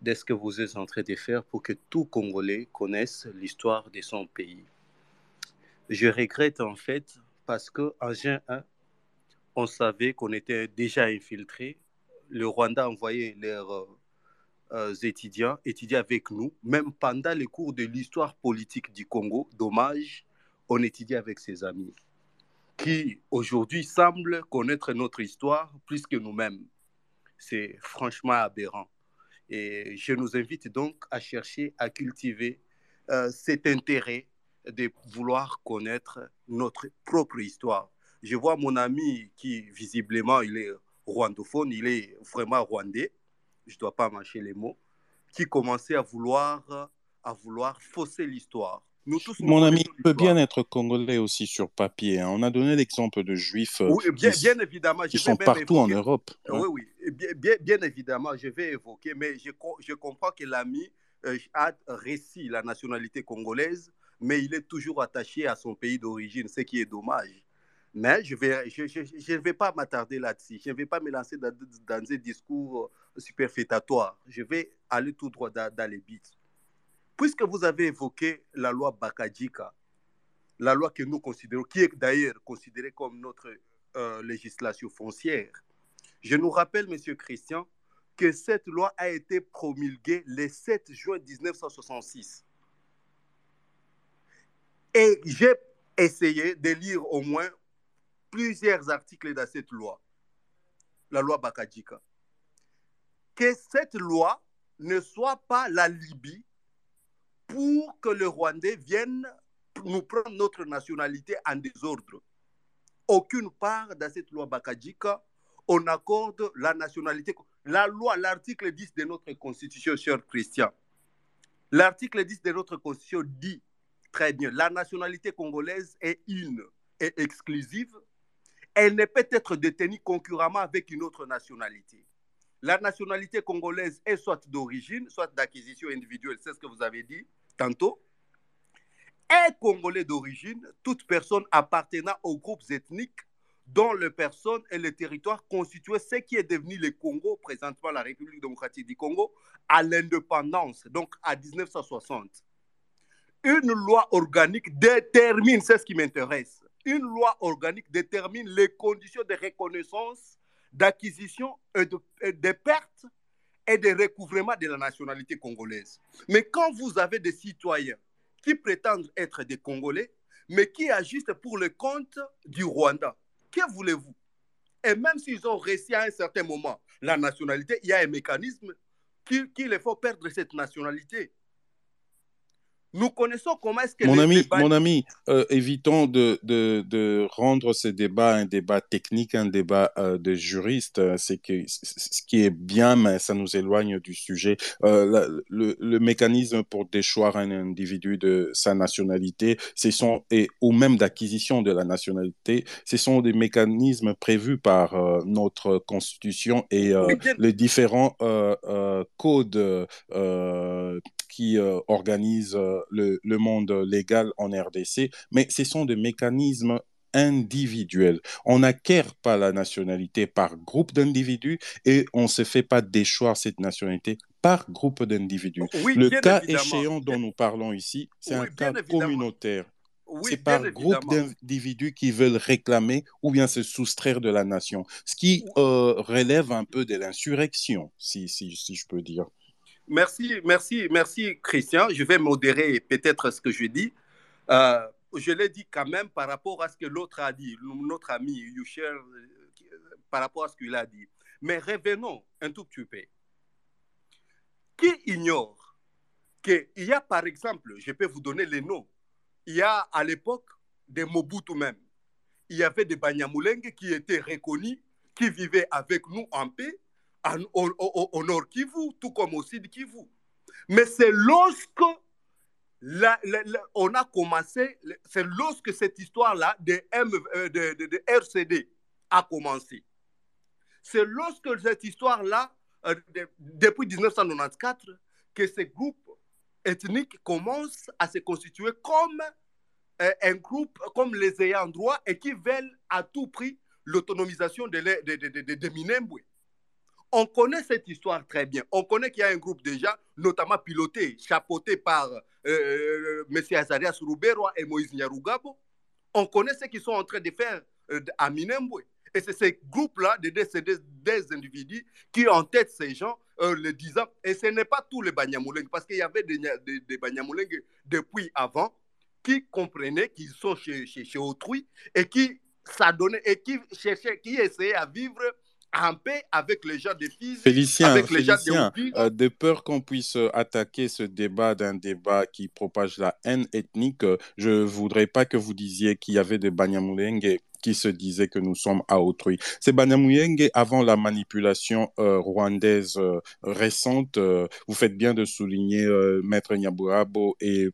de ce que vous êtes en train de faire pour que tout Congolais connaisse l'histoire de son pays. Je regrette en fait parce qu'en juin 1, on savait qu'on était déjà infiltré. Le Rwanda envoyait leurs euh, étudiants étudier avec nous, même pendant les cours de l'histoire politique du Congo. Dommage, on étudiait avec ses amis qui aujourd'hui semblent connaître notre histoire plus que nous-mêmes. C'est franchement aberrant. Et je nous invite donc à chercher à cultiver euh, cet intérêt de vouloir connaître notre propre histoire. Je vois mon ami qui, visiblement, il est rwandophone, il est vraiment rwandais, je ne dois pas mâcher les mots, qui commençait à vouloir, à vouloir fausser l'histoire. Nous tous, Mon ami peut bien être congolais aussi sur papier. Hein. On a donné l'exemple de juifs oui, bien, qui, bien évidemment, qui sont partout évoquer. en Europe. Oui, hein. oui, bien, bien, bien, évidemment, je vais évoquer, mais je, je comprends que l'ami euh, a récit la nationalité congolaise, mais il est toujours attaché à son pays d'origine, ce qui est dommage. Mais je ne vais, pas m'attarder là-dessus. Je ne vais pas me lancer dans, dans des discours superfétatoires. Je vais aller tout droit dans, dans les bits. Puisque vous avez évoqué la loi Bakadjika, la loi que nous considérons, qui est d'ailleurs considérée comme notre euh, législation foncière, je nous rappelle, Monsieur Christian, que cette loi a été promulguée le 7 juin 1966. Et j'ai essayé de lire au moins plusieurs articles de cette loi, la loi Bakadjika. Que cette loi ne soit pas la Libye pour que le Rwandais vienne nous prendre notre nationalité en désordre. Aucune part dans cette loi Bakadjika, on accorde la nationalité. La loi, l'article 10 de notre constitution, cher Christian, l'article 10 de notre constitution dit très bien, la nationalité congolaise est une et exclusive. Elle ne peut être détenue concurremment avec une autre nationalité. La nationalité congolaise est soit d'origine, soit d'acquisition individuelle, c'est ce que vous avez dit tantôt, est congolais d'origine, toute personne appartenant aux groupes ethniques dont les personnes et les territoires constituaient ce qui est devenu le Congo, présentement la République démocratique du Congo, à l'indépendance, donc à 1960. Une loi organique détermine, c'est ce qui m'intéresse, une loi organique détermine les conditions de reconnaissance, d'acquisition et de, et de perte et de recouvrement de la nationalité congolaise. Mais quand vous avez des citoyens qui prétendent être des Congolais, mais qui agissent pour le compte du Rwanda, que voulez-vous? Et même s'ils ont réussi à un certain moment la nationalité, il y a un mécanisme qui, qui les faut perdre cette nationalité. Nous connaissons comment est-ce que mon ami, débats... mon ami, euh, évitons de, de, de, rendre ce débat un débat technique, un débat euh, de juriste. C'est que ce qui est bien, mais ça nous éloigne du sujet. Euh, la, le, le, mécanisme pour déchoir un individu de sa nationalité, ce sont et ou même d'acquisition de la nationalité, ce sont des mécanismes prévus par euh, notre constitution et les différents codes qui euh, organise euh, le, le, monde légal en RDC, mais ce sont des mécanismes individuels. On n'acquiert pas la nationalité par groupe d'individus et on ne se fait pas déchoir cette nationalité par groupe d'individus. Oui, le cas évidemment. échéant dont nous parlons ici, c'est oui, un cas évidemment. communautaire. Oui, c'est par groupe d'individus qui veulent réclamer ou bien se soustraire de la nation, ce qui euh, relève un peu de l'insurrection, si, si, si je peux dire. Merci, merci, merci Christian. Je vais modérer peut-être ce que je dis. Euh, je l'ai dit quand même par rapport à ce que l'autre a dit, notre ami Youcher, par rapport à ce qu'il a dit. Mais revenons un tout petit peu. Qui ignore qu'il y a par exemple, je peux vous donner les noms, il y a à l'époque des Mobutu même, il y avait des Banyamulenge qui étaient reconnus, qui vivaient avec nous en paix au, au- au nord Kivu, tout comme au sud Kivu. Mais c'est lorsque la- on a commencé, c'est lorsque cette histoire-là euh, de- de- de RCD a commencé. C'est lorsque cette histoire-là, euh, de- depuis 1994, que ces groupes ethniques commencent à se constituer comme euh, un groupe, comme les ayants droit et qui veulent à tout prix l'autonomisation de- de Minembwe. On connaît cette histoire très bien. On connaît qu'il y a un groupe déjà, notamment piloté, chapeauté par euh, M. Azarias et Moïse Nyarugabo. On connaît ce qu'ils sont en train de faire euh, à Minembwe. Et c'est ces groupes-là, de, de- c'est des, des individus qui en tête ces gens, euh, le disant. Et ce n'est pas tous les Banyamulenge, parce qu'il y avait des, des, des depuis avant qui comprenaient qu'ils sont chez, chez, chez autrui et qui s'adonnaient et qui cherchaient, qui essayaient à vivre en paix avec les gens des fils, Félicien, avec les gens Ouvires. euh, de peur qu'on puisse euh, attaquer ce débat d'un débat qui propage la haine ethnique, euh, je voudrais pas que vous disiez qu'il y avait des Banyamulenge qui se disaient que nous sommes à autrui. Ces Banyamulenge, avant la manipulation euh, rwandaise euh, récente, euh, vous faites bien de souligner Maître Nyaburabo et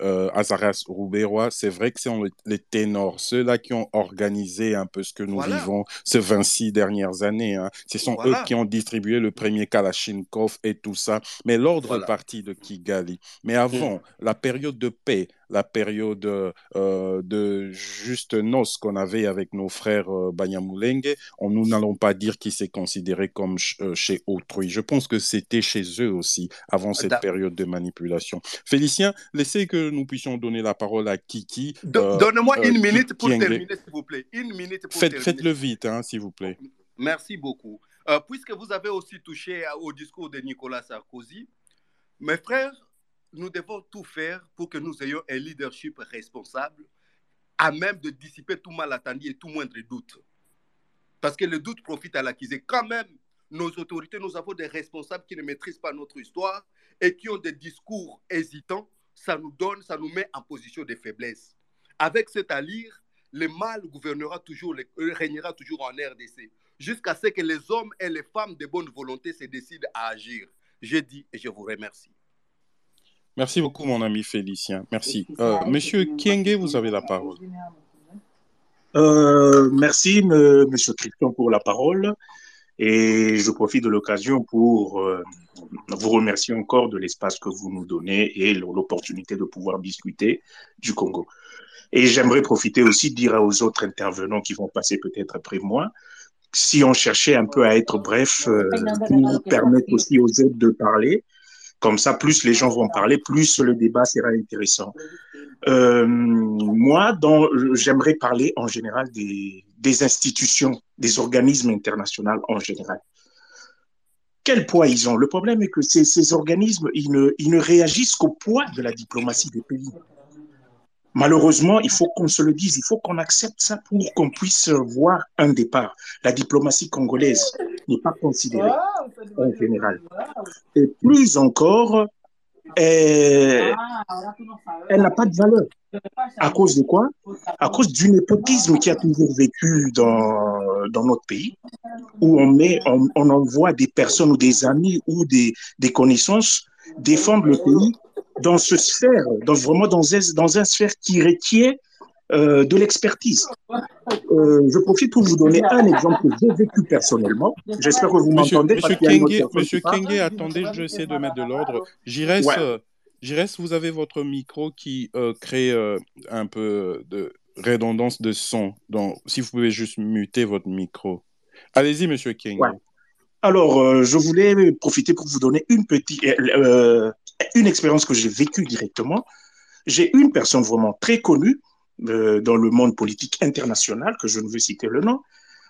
Azaras Ruberwa. C'est vrai que c'est les ténors, ceux-là qui ont organisé un peu ce que nous Voilà. vivons ces 26 dernières années. hein. Ce sont Voilà. eux qui ont distribué le premier Kalachnikov et tout ça. Mais l'ordre Voilà. parti de Kigali. Mais avant, la période de paix, la période euh, de juste noces qu'on avait avec nos frères euh, Banyamulenge, on, nous n'allons pas dire qu'ils s'est considéré comme ch- euh, chez autrui. Je pense que c'était chez eux aussi, avant cette période de manipulation. Félicien, laissez que nous puissions donner la parole à Kiki. Euh, Donnez-moi euh, une minute pour Kienge. terminer, s'il vous plaît. Une minute pour Faites, terminer. faites-le vite, hein, s'il vous plaît. Merci beaucoup. Puisque vous avez aussi touché au discours de Nicolas Sarkozy, mes frères, nous devons tout faire pour que nous ayons un leadership responsable, à même de dissiper tout malentendu et tout moindre doute. Parce que le doute profite à l'acquisé. Quand même, nos autorités, nous avons des responsables qui ne maîtrisent pas notre histoire et qui ont des discours hésitants. Ça nous donne, ça nous met en position de faiblesse. Avec cet allure, le mal gouvernera toujours, le- euh, régnera toujours en RDC, jusqu'à ce que les hommes et les femmes de bonne volonté se décident à agir. Je dis et je vous remercie. Merci beaucoup, mon ami Félicien. Merci. Euh, Monsieur Kienge, vous avez la parole. Euh, merci, me- Monsieur Christian, pour la parole. Et je profite de l'occasion pour euh, vous remercier encore de l'espace que vous nous donnez et l'opportunité de pouvoir discuter du Congo. Et j'aimerais profiter aussi de dire aux autres intervenants qui vont passer peut-être après moi, si on cherchait un peu à être bref euh, pour permettre aussi aux autres de parler, comme ça, plus les gens vont parler, plus le débat sera intéressant. Euh, moi, j'aimerais parler en général des, institutions, des organismes internationaux en général. Quel poids ils ont? Le problème est que ces, organismes, ils ne réagissent qu'au poids de la diplomatie des pays. Malheureusement, il faut qu'on se le dise, il faut qu'on accepte ça pour qu'on puisse voir un départ. La diplomatie congolaise n'est pas considérée en général. Et plus encore, euh, elle n'a pas de valeur. À cause de quoi? À cause du népotisme qui a toujours vécu dans, dans notre pays, où on, met, on, on envoie des personnes ou des amis ou des, des connaissances défendre le pays dans ce sphère, dans, vraiment dans un, dans un sphère qui requiert euh, de l'expertise. Euh, je profite pour vous donner un exemple que j'ai vécu personnellement. J'espère que vous m'entendez. monsieur Kenge, monsieur attendez, je vais essayer de mettre de l'ordre. J'irais, Ouais. euh, vous avez votre micro qui euh, crée un peu de redondance de son. Donc, si vous pouvez juste muter votre micro. Allez-y, monsieur Kenge. Ouais. Alors, je voulais profiter pour vous donner une petite, une expérience que j'ai vécue directement. J'ai une personne vraiment très connue euh, dans le monde politique international, que je ne veux citer le nom,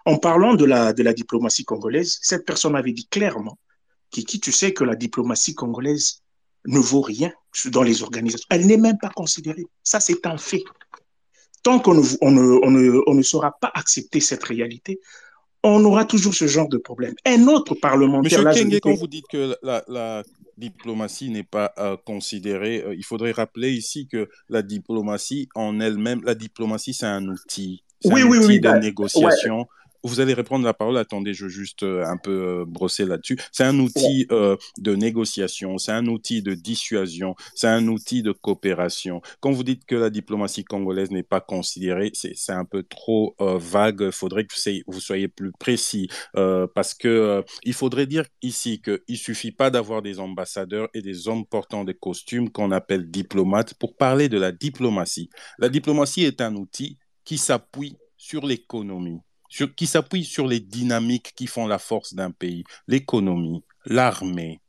en parlant de la, de la diplomatie congolaise. Cette personne avait dit clairement, Kiki, tu sais que la diplomatie congolaise ne vaut rien dans les organisations. Elle n'est même pas considérée. Ça, c'est un fait. Tant qu'on ne, on ne, on ne, on ne saura pas accepter cette réalité, on aura toujours ce genre de problème. Un autre parlementaire. Monsieur Kenge, quand vous dites que la, la diplomatie n'est pas euh, considérée. Euh, il faudrait rappeler ici que la diplomatie en elle-même, la diplomatie, c'est un outil. C'est Oui, un oui, outil oui, de bah, ouais. Vous allez reprendre la parole. Attendez, je veux juste euh, un peu euh, brosser là-dessus. C'est un outil euh, de négociation, c'est un outil de dissuasion, c'est un outil de coopération. Quand vous dites que la diplomatie congolaise n'est pas considérée, c'est un peu trop euh, vague. Il faudrait que vous soyez, plus précis euh, parce que il faudrait dire ici qu'il suffit pas d'avoir des ambassadeurs et des hommes portant des costumes qu'on appelle diplomates pour parler de la diplomatie. La diplomatie est un outil qui s'appuie sur l'économie, qui s'appuie sur les dynamiques qui font la force d'un pays, l'économie, l'armée.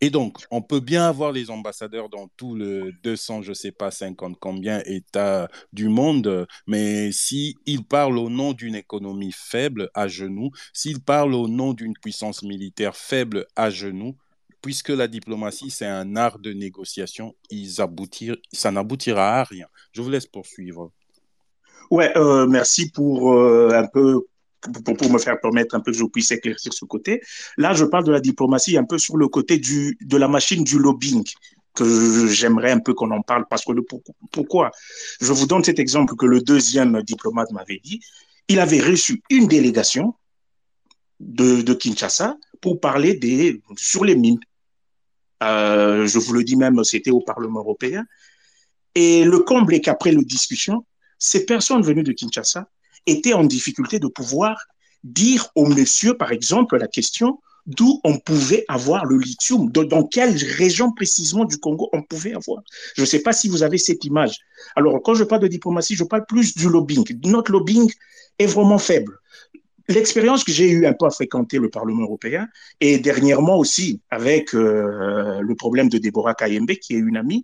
Et donc, on peut bien avoir les ambassadeurs dans tout le 200, je sais pas, 50 combien États du monde, mais s'ils parlent au nom d'une économie faible à genoux, s'ils parlent au nom d'une puissance militaire faible à genoux, puisque la diplomatie, c'est un art de négociation, ils aboutir, ça n'aboutira à rien. Je vous laisse poursuivre. Ouais, euh, merci pour euh, un peu pour, me faire permettre un peu que je puisse éclaircir ce côté. Là, je parle de la diplomatie un peu sur le côté du, de la machine du lobbying que j'aimerais un peu qu'on en parle parce que le pourquoi? Je vous donne cet exemple que le deuxième diplomate m'avait dit. Il avait reçu une délégation de, de Kinshasa pour parler des sur les mines. Euh, je vous le dis même c'était au Parlement européen. Et le comble est qu'après la discussion ces personnes venues de Kinshasa étaient en difficulté de pouvoir dire au monsieur, par exemple, la question d'où on pouvait avoir le lithium, dans quelle région précisément du Congo on pouvait avoir. Je ne sais pas si vous avez cette image. Alors, quand je parle de diplomatie, je parle plus du lobbying. Notre lobbying est vraiment faible. L'expérience que j'ai eu un peu à fréquenter le Parlement européen et dernièrement aussi avec euh, le problème de Déborah Kayembe, qui est une amie,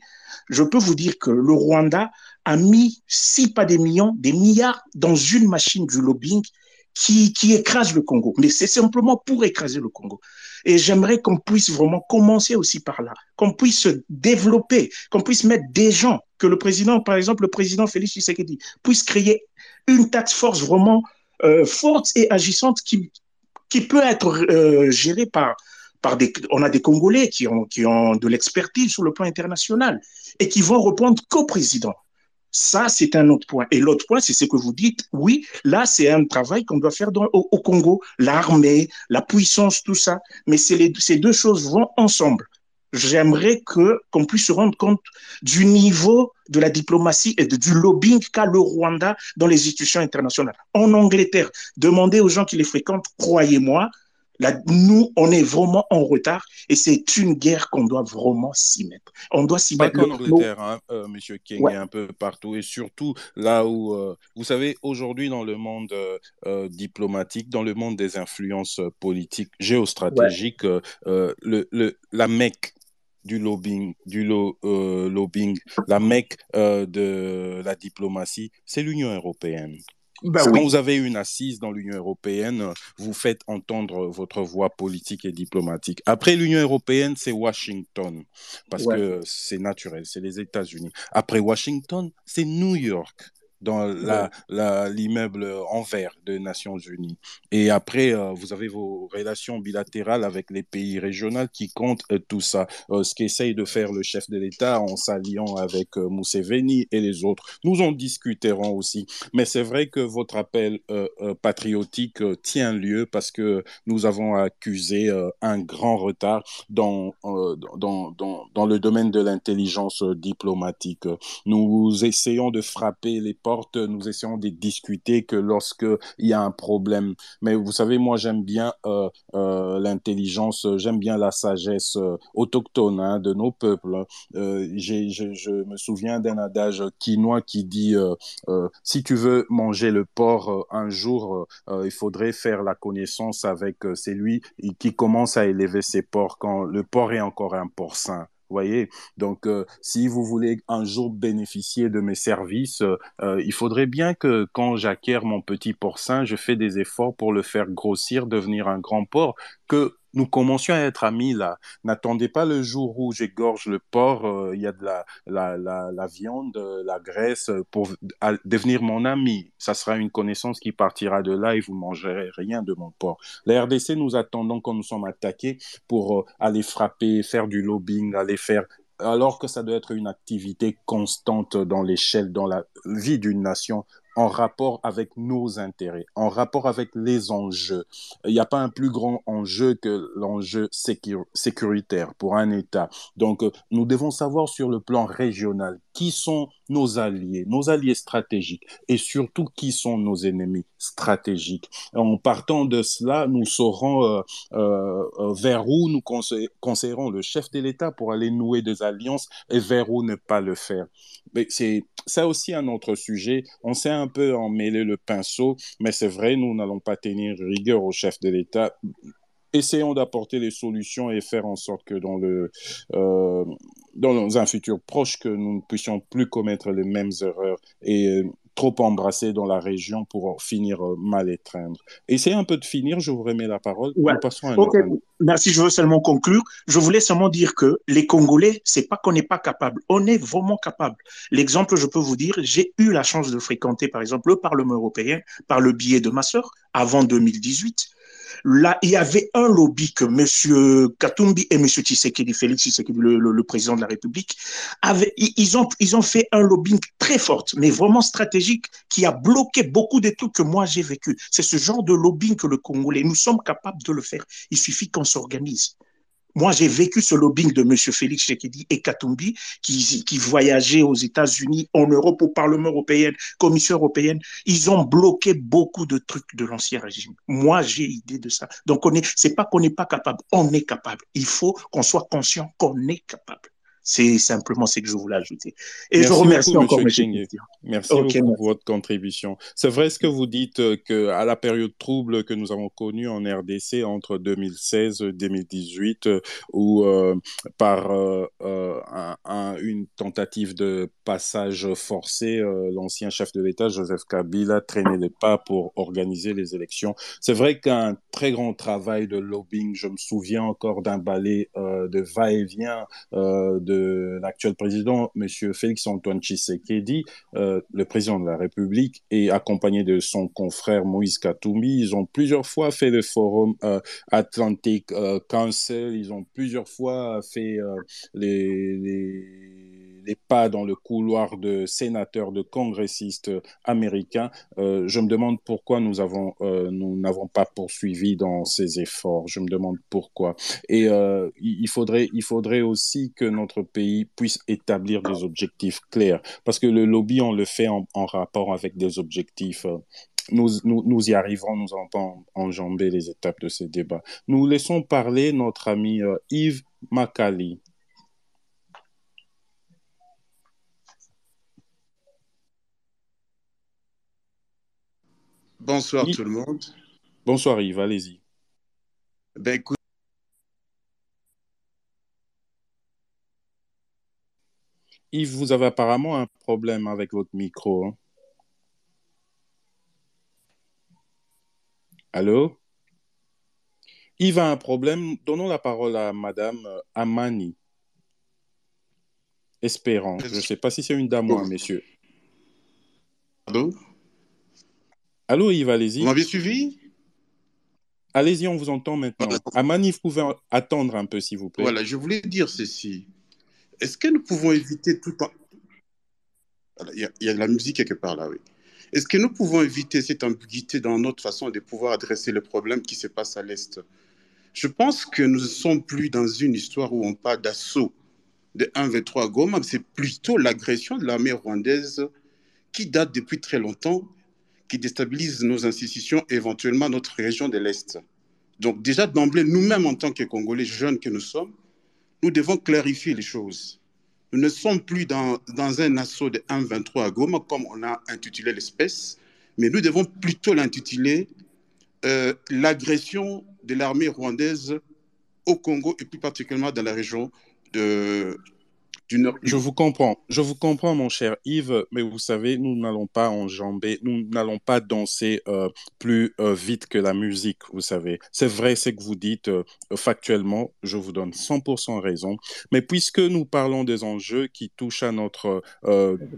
je peux vous dire que le Rwanda a mis, si pas des millions, des milliards dans une machine du lobbying qui, qui écrase le Congo. Mais c'est simplement pour écraser le Congo. Et j'aimerais qu'on puisse vraiment commencer aussi par là, qu'on puisse se développer, qu'on puisse mettre des gens, que le président, par exemple, le président Félix Tshisekedi, puisse créer une task force vraiment euh, forte et agissante qui, qui peut être euh, gérée par, par des, on a des Congolais qui ont, qui ont de l'expertise sur le plan international et qui vont répondre qu'au président. Ça, c'est un autre point. Et l'autre point, c'est ce que vous dites. Oui, là, c'est un travail qu'on doit faire au, Congo. L'armée, la puissance, tout ça. Mais ces deux choses vont ensemble. J'aimerais qu'on puisse se rendre compte du niveau de la diplomatie et du lobbying qu'a le Rwanda dans les institutions internationales. En Angleterre, demandez aux gens qui les fréquentent, croyez-moi, Là, nous, on est vraiment en retard et c'est une guerre qu'on doit vraiment s'y mettre. On doit s'y mettre. Pas qu'en Angleterre, hein, euh, Monsieur King, ouais. un peu partout et surtout là où, euh, vous savez, aujourd'hui dans le monde euh, diplomatique, dans le monde des influences politiques, géostratégiques, ouais. le, le, la Mecque du lobbying, du lo, euh, lobbying, la mecque euh, de la diplomatie, c'est l'Union européenne. Ben Quand vous avez une assise dans l'Union européenne, vous faites entendre votre voix politique et diplomatique. Après l'Union européenne, c'est Washington, parce ouais. que c'est naturel, c'est les États-Unis. Après Washington, c'est New York dans l'immeuble en verre des Nations Unies. Et après, euh, vous avez vos relations bilatérales avec les pays régionaux qui comptent euh, tout ça. Euh, ce qu'essaye de faire le chef de l'État en s'alliant avec Museveni et les autres. Nous en discuterons aussi. Mais c'est vrai que votre appel patriotique tient lieu parce que nous avons accusé un grand retard dans, dans, dans, dans le domaine de l'intelligence diplomatique. Nous essayons de frapper les portes nous essayons de discuter que lorsque il y a un problème. Mais vous savez, moi j'aime bien euh, euh, l'intelligence, j'aime bien la sagesse euh, autochtone hein, de nos peuples. je, je, me souviens d'un adage quinois qui dit si tu veux manger le porc un jour, il faudrait faire la connaissance avec celui qui commence à élever ses porcs quand le porc est encore un porcin voyez. Donc euh, si vous voulez un jour bénéficier de mes services euh, il faudrait bien que quand j'acquiers mon petit porcin je fais des efforts pour le faire grossir devenir un grand porc que nous commencions à être amis là. N'attendez pas le jour où j'égorge le porc, euh, il y a de la, la, la, la viande, euh, la graisse pour à- devenir mon ami. Ça sera une connaissance qui partira de là et vous mangerez rien de mon porc. La RDC, nous attendons quand nous sommes attaqués pour euh, aller frapper, faire du lobbying, aller faire alors que ça doit être une activité constante dans l'échelle, dans la vie d'une nation, en rapport avec nos intérêts, en rapport avec les enjeux. Il n'y a pas un plus grand enjeu que l'enjeu sécur- sécuritaire pour un État. Donc, euh, nous devons savoir sur le plan régional qui sont nos alliés, nos alliés stratégiques, et surtout qui sont nos ennemis stratégiques. En partant de cela, nous saurons euh, euh, vers où nous conseil- conseillerons le chef de l'État pour aller nouer des alliances et vers où ne pas le faire. Mais c'est ça aussi un autre sujet. On s'est un peu emmêlé le pinceau, mais c'est vrai, nous n'allons pas tenir rigueur au chef de l'État. Essayons d'apporter les solutions et faire en sorte que dans le euh, dans un futur proche que nous ne puissions plus commettre les mêmes erreurs et euh, trop embrasser dans la région pour finir euh, mal étreindre. Essayez un peu de finir, je vous remets la parole. Ouais. Nous passons à un Ok, autre. merci. Je veux seulement conclure. Je voulais seulement dire que les Congolais, c'est pas qu'on n'est pas capable. On est vraiment capable. L'exemple, je peux vous dire, j'ai eu la chance de fréquenter, par exemple, le Parlement européen par le biais de ma sœur avant 2018. Là, il y avait un lobby que M. Katumbi et M. Tshisekedi, Félix Tshisekedi, le, président de la République, avaient, ils, ont, ils ont fait un lobbying très fort, mais vraiment stratégique, qui a bloqué beaucoup de trucs que moi j'ai vécu. C'est ce genre de lobbying que le Congolais, nous sommes capables de le faire. Il suffit qu'on s'organise. Moi, j'ai vécu ce lobbying de M. Félix Tshisekedi et Katumbi, qui, voyageaient aux États-Unis, en Europe, au Parlement européen, Commission européenne. Ils ont bloqué beaucoup de trucs de l'ancien régime. Moi, j'ai idée de ça. Donc, on est, c'est pas qu'on n'est pas capable, on est capable. Il faut qu'on soit conscient qu'on est capable. C'est simplement ce que je voulais ajouter. Et Merci je remercie beaucoup, encore M. King. Merci beaucoup pour votre contribution. C'est vrai ce que vous dites euh, que à la période trouble que nous avons connue en RDC entre 2016 et 2018, euh, où euh, par euh, un- un- une tentative de passage forcé, euh, l'ancien chef de l'État Joseph Kabila traînait les pas pour organiser les élections. C'est vrai qu'un très grand travail de lobbying, je me souviens encore d'un balai euh, de va-et-vient euh, l'actuel président, Monsieur Félix Antoine Tshisekedi, euh, le président de la République, et accompagné de son confrère Moïse Katumbi. Ils ont plusieurs fois fait le forum euh, Atlantic euh, Council, ils ont plusieurs fois fait euh, les, les pas dans le couloir de sénateurs, de congressistes américains. Euh, je me demande pourquoi nous avons, euh, nous n'avons pas poursuivi dans ces efforts. Je me demande pourquoi. Et euh, il faudrait, il faudrait aussi que notre pays puisse établir des objectifs clairs, parce que le lobby, on le fait en, rapport avec des objectifs. euh, Nous, nous, y arriverons, nous en- enjamber les étapes de ces débats. Nous laissons parler notre ami euh, Yves Macali. Bonsoir tout le monde. Bonsoir Yves, allez-y. Ben écoute, Yves, vous avez apparemment un problème avec votre micro. hein. Allô? Yves a un problème. Donnons la parole à Madame euh, Amani. Espérant. Je ne sais pas si c'est une dame ou un monsieur. pardon, Allô Yves, vous allez-y. m'avez suivi? Allez-y, on vous entend maintenant. Voilà. Amani, vous pouvez attendre un peu, s'il vous plaît. Voilà, je voulais dire ceci. Est-ce que nous pouvons éviter tout en... Il y, a- il y a de la musique quelque part là, oui. Est-ce que nous pouvons éviter cette ambiguïté dans notre façon de pouvoir adresser le problème qui se passe à l'Est? Je pense que nous ne sommes plus dans une histoire où on parle d'assaut de 1-23 Goma, c'est plutôt l'agression de l'armée rwandaise qui date depuis très longtemps, qui déstabilise nos institutions et éventuellement notre région de l'Est. Donc déjà d'emblée, nous-mêmes en tant que Congolais jeunes que nous sommes, nous devons clarifier les choses. Nous ne sommes plus dans, dans un assaut de 1-23 à Goma, comme on a intitulé l'espèce, mais nous devons plutôt l'intituler euh, l'agression de l'armée rwandaise au Congo et plus particulièrement dans la région de, Je vous comprends, je vous comprends, mon cher Yves, mais vous savez, nous n'allons pas enjamber, nous n'allons pas danser euh, plus euh, vite que la musique, vous savez. C'est vrai, c'est que vous dites euh, factuellement, je vous donne 100% raison, mais puisque nous parlons des enjeux qui touchent à notre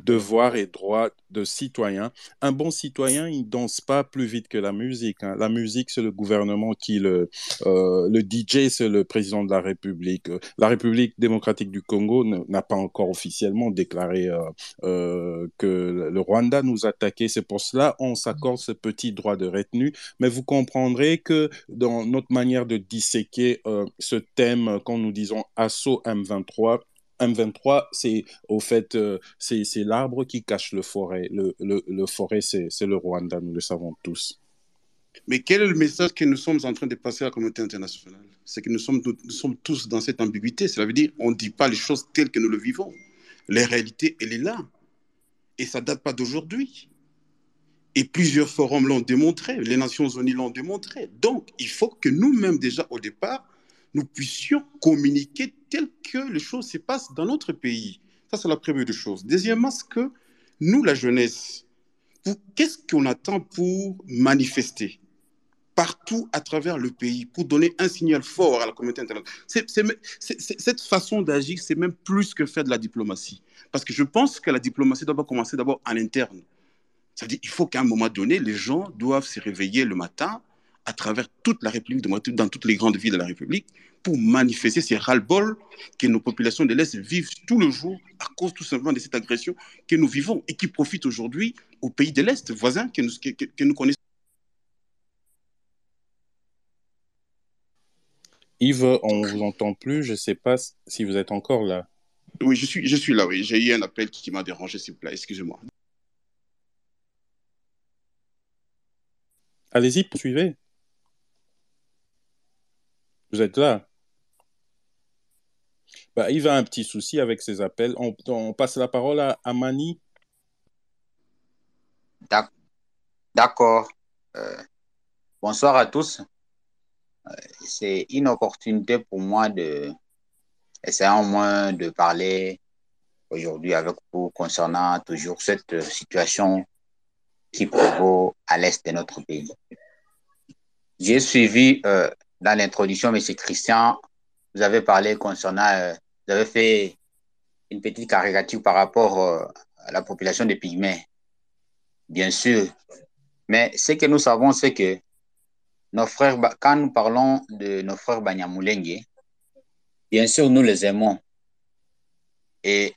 devoir et droit de citoyen, un bon citoyen, il danse pas plus vite que la musique. hein. La musique, c'est le gouvernement qui le, le DJ, c'est le président de la République. La République démocratique du Congo ne- n'a pas encore officiellement déclaré euh, euh, que le Rwanda nous attaquait. C'est pour cela on s'accorde ce petit droit de retenue. Mais vous comprendrez que dans notre manière de disséquer euh, ce thème, quand nous disons assaut M23, M23, c'est au fait, euh, c'est c'est l'arbre qui cache le forêt. Le, le, le forêt, c'est c'est le Rwanda, nous le savons tous. Mais quel est le message que nous sommes en train de passer à la communauté internationale? C'est que nous sommes, sommes tous dans cette ambiguïté. Cela veut dire qu'on ne dit pas les choses telles que nous le vivons. La réalité, elle est là. Et ça ne date pas d'aujourd'hui. Et plusieurs forums l'ont démontré, les Nations Unies l'ont démontré. Donc, il faut que nous-mêmes, déjà au départ, nous puissions communiquer tel que les choses se passent dans notre pays. Ça, c'est la première des choses. Deuxièmement, c'est que nous, la jeunesse, qu'est-ce qu'on attend pour manifester? Partout à travers le pays pour donner un signal fort à la communauté internationale. Cette façon d'agir, c'est même plus que faire de la diplomatie. Parce que je pense que la diplomatie doit commencer d'abord en interne. C'est-à-dire faut qu'à un moment donné, les gens doivent se réveiller le matin à travers toute la République, dans toutes les grandes villes de la République, pour manifester ces ras-le-bol que nos populations de l'Est vivent tout le jour à cause tout simplement de cette agression que nous vivons et qui profite aujourd'hui aux pays de l'Est voisins que nous, que nous connaissons. Yves, on vous entend plus. Je ne sais pas si vous êtes encore là. Oui, je suis, je suis là, oui. J'ai eu un appel qui m'a dérangé, s'il vous plaît. Excusez-moi. Allez-y, poursuivez. Vous êtes là. Bah, Yves a un petit souci avec ses appels. On, on passe la parole à, à Mani. D'ac- D'accord. Euh, bonsoir à tous. C'est une opportunité pour moi de essayer au moins de parler aujourd'hui avec vous concernant toujours cette situation qui prévaut à l'est de notre pays. J'ai suivi euh, dans l'introduction, M. Christian, vous avez parlé concernant, euh, vous avez fait une petite caricature par rapport euh, à la population des Pygmées. Bien sûr, mais ce que nous savons, c'est que nos frères, quand nous parlons de nos frères Banyamulenge, bien sûr, nous les aimons. Et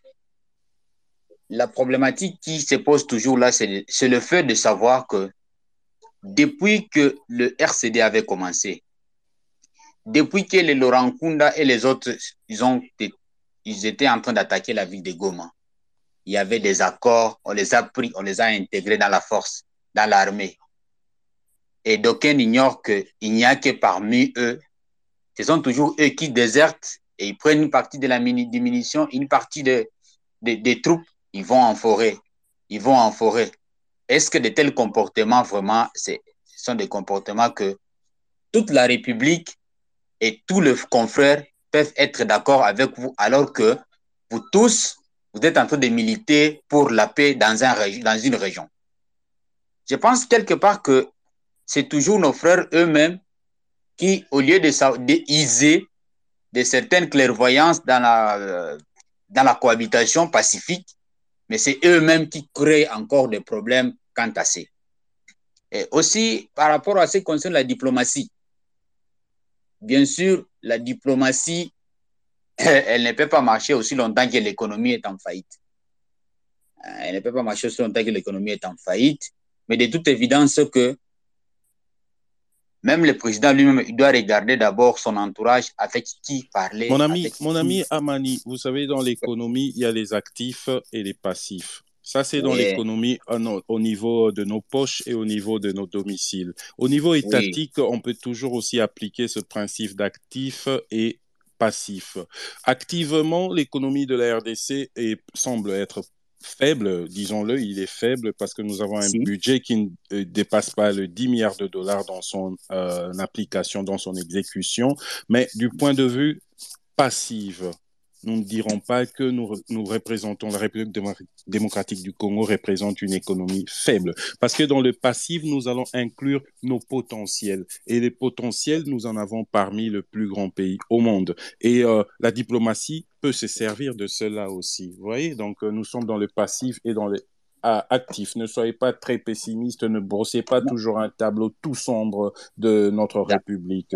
la problématique qui se pose toujours là, c'est le fait de savoir que depuis que le RCD avait commencé, depuis que les Laurent Kunda et les autres, ils, ils étaient en train d'attaquer la ville de Goma, il y avait des accords, on les a pris, on les a intégrés dans la force, dans l'armée. Et d'aucuns ignorent qu'il n'y a que parmi eux, ce sont toujours eux qui désertent et ils prennent une partie de la diminution, une partie de, de- des troupes, ils vont en forêt. Ils vont en forêt. Est-ce que de tels comportements, vraiment, ce sont des comportements que toute la République et tous les confrères peuvent être d'accord avec vous, alors que vous tous, vous êtes en train de militer pour la paix dans, un, dans une région? Je pense quelque part que c'est toujours nos frères eux-mêmes qui, au lieu de, de de certaines clairvoyances dans la, euh, dans la cohabitation pacifique, mais c'est eux-mêmes qui créent encore des problèmes quant à ça. Et aussi, par rapport à ce qui concerne la diplomatie, bien sûr, la diplomatie, (coughs) elle ne peut pas marcher aussi longtemps que l'économie est en faillite. Euh, Elle ne peut pas marcher aussi longtemps que l'économie est en faillite, mais de toute évidence que même le président lui-même, il doit regarder d'abord son entourage avec qui parler. Mon ami, mon ami Amani, vous savez, dans l'économie, il y a les actifs et les passifs. Ça, c'est dans Oui. l'économie au, no- au niveau de nos poches et au niveau de nos domiciles. Au niveau étatique, on peut toujours aussi appliquer ce principe d'actif et passif. Activement, l'économie de la RDC est- semble être faible, disons-le, il est faible parce que nous avons un Si. budget qui ne euh, dépasse pas le 10 milliards de dollars dans son euh, application, dans son exécution. Mais du point de vue passif, nous ne dirons pas que nous, nous représentons la République démocratique du Congo représente une économie faible. Parce que dans le passif, nous allons inclure nos potentiels. Et les potentiels, nous en avons parmi le plus grand pays au monde. Et euh, la diplomatie peut se servir de cela aussi. Vous voyez, donc euh, nous sommes dans le passif et dans le actif. Ne soyez pas très pessimiste, ne brossez pas toujours un tableau tout sombre de notre République.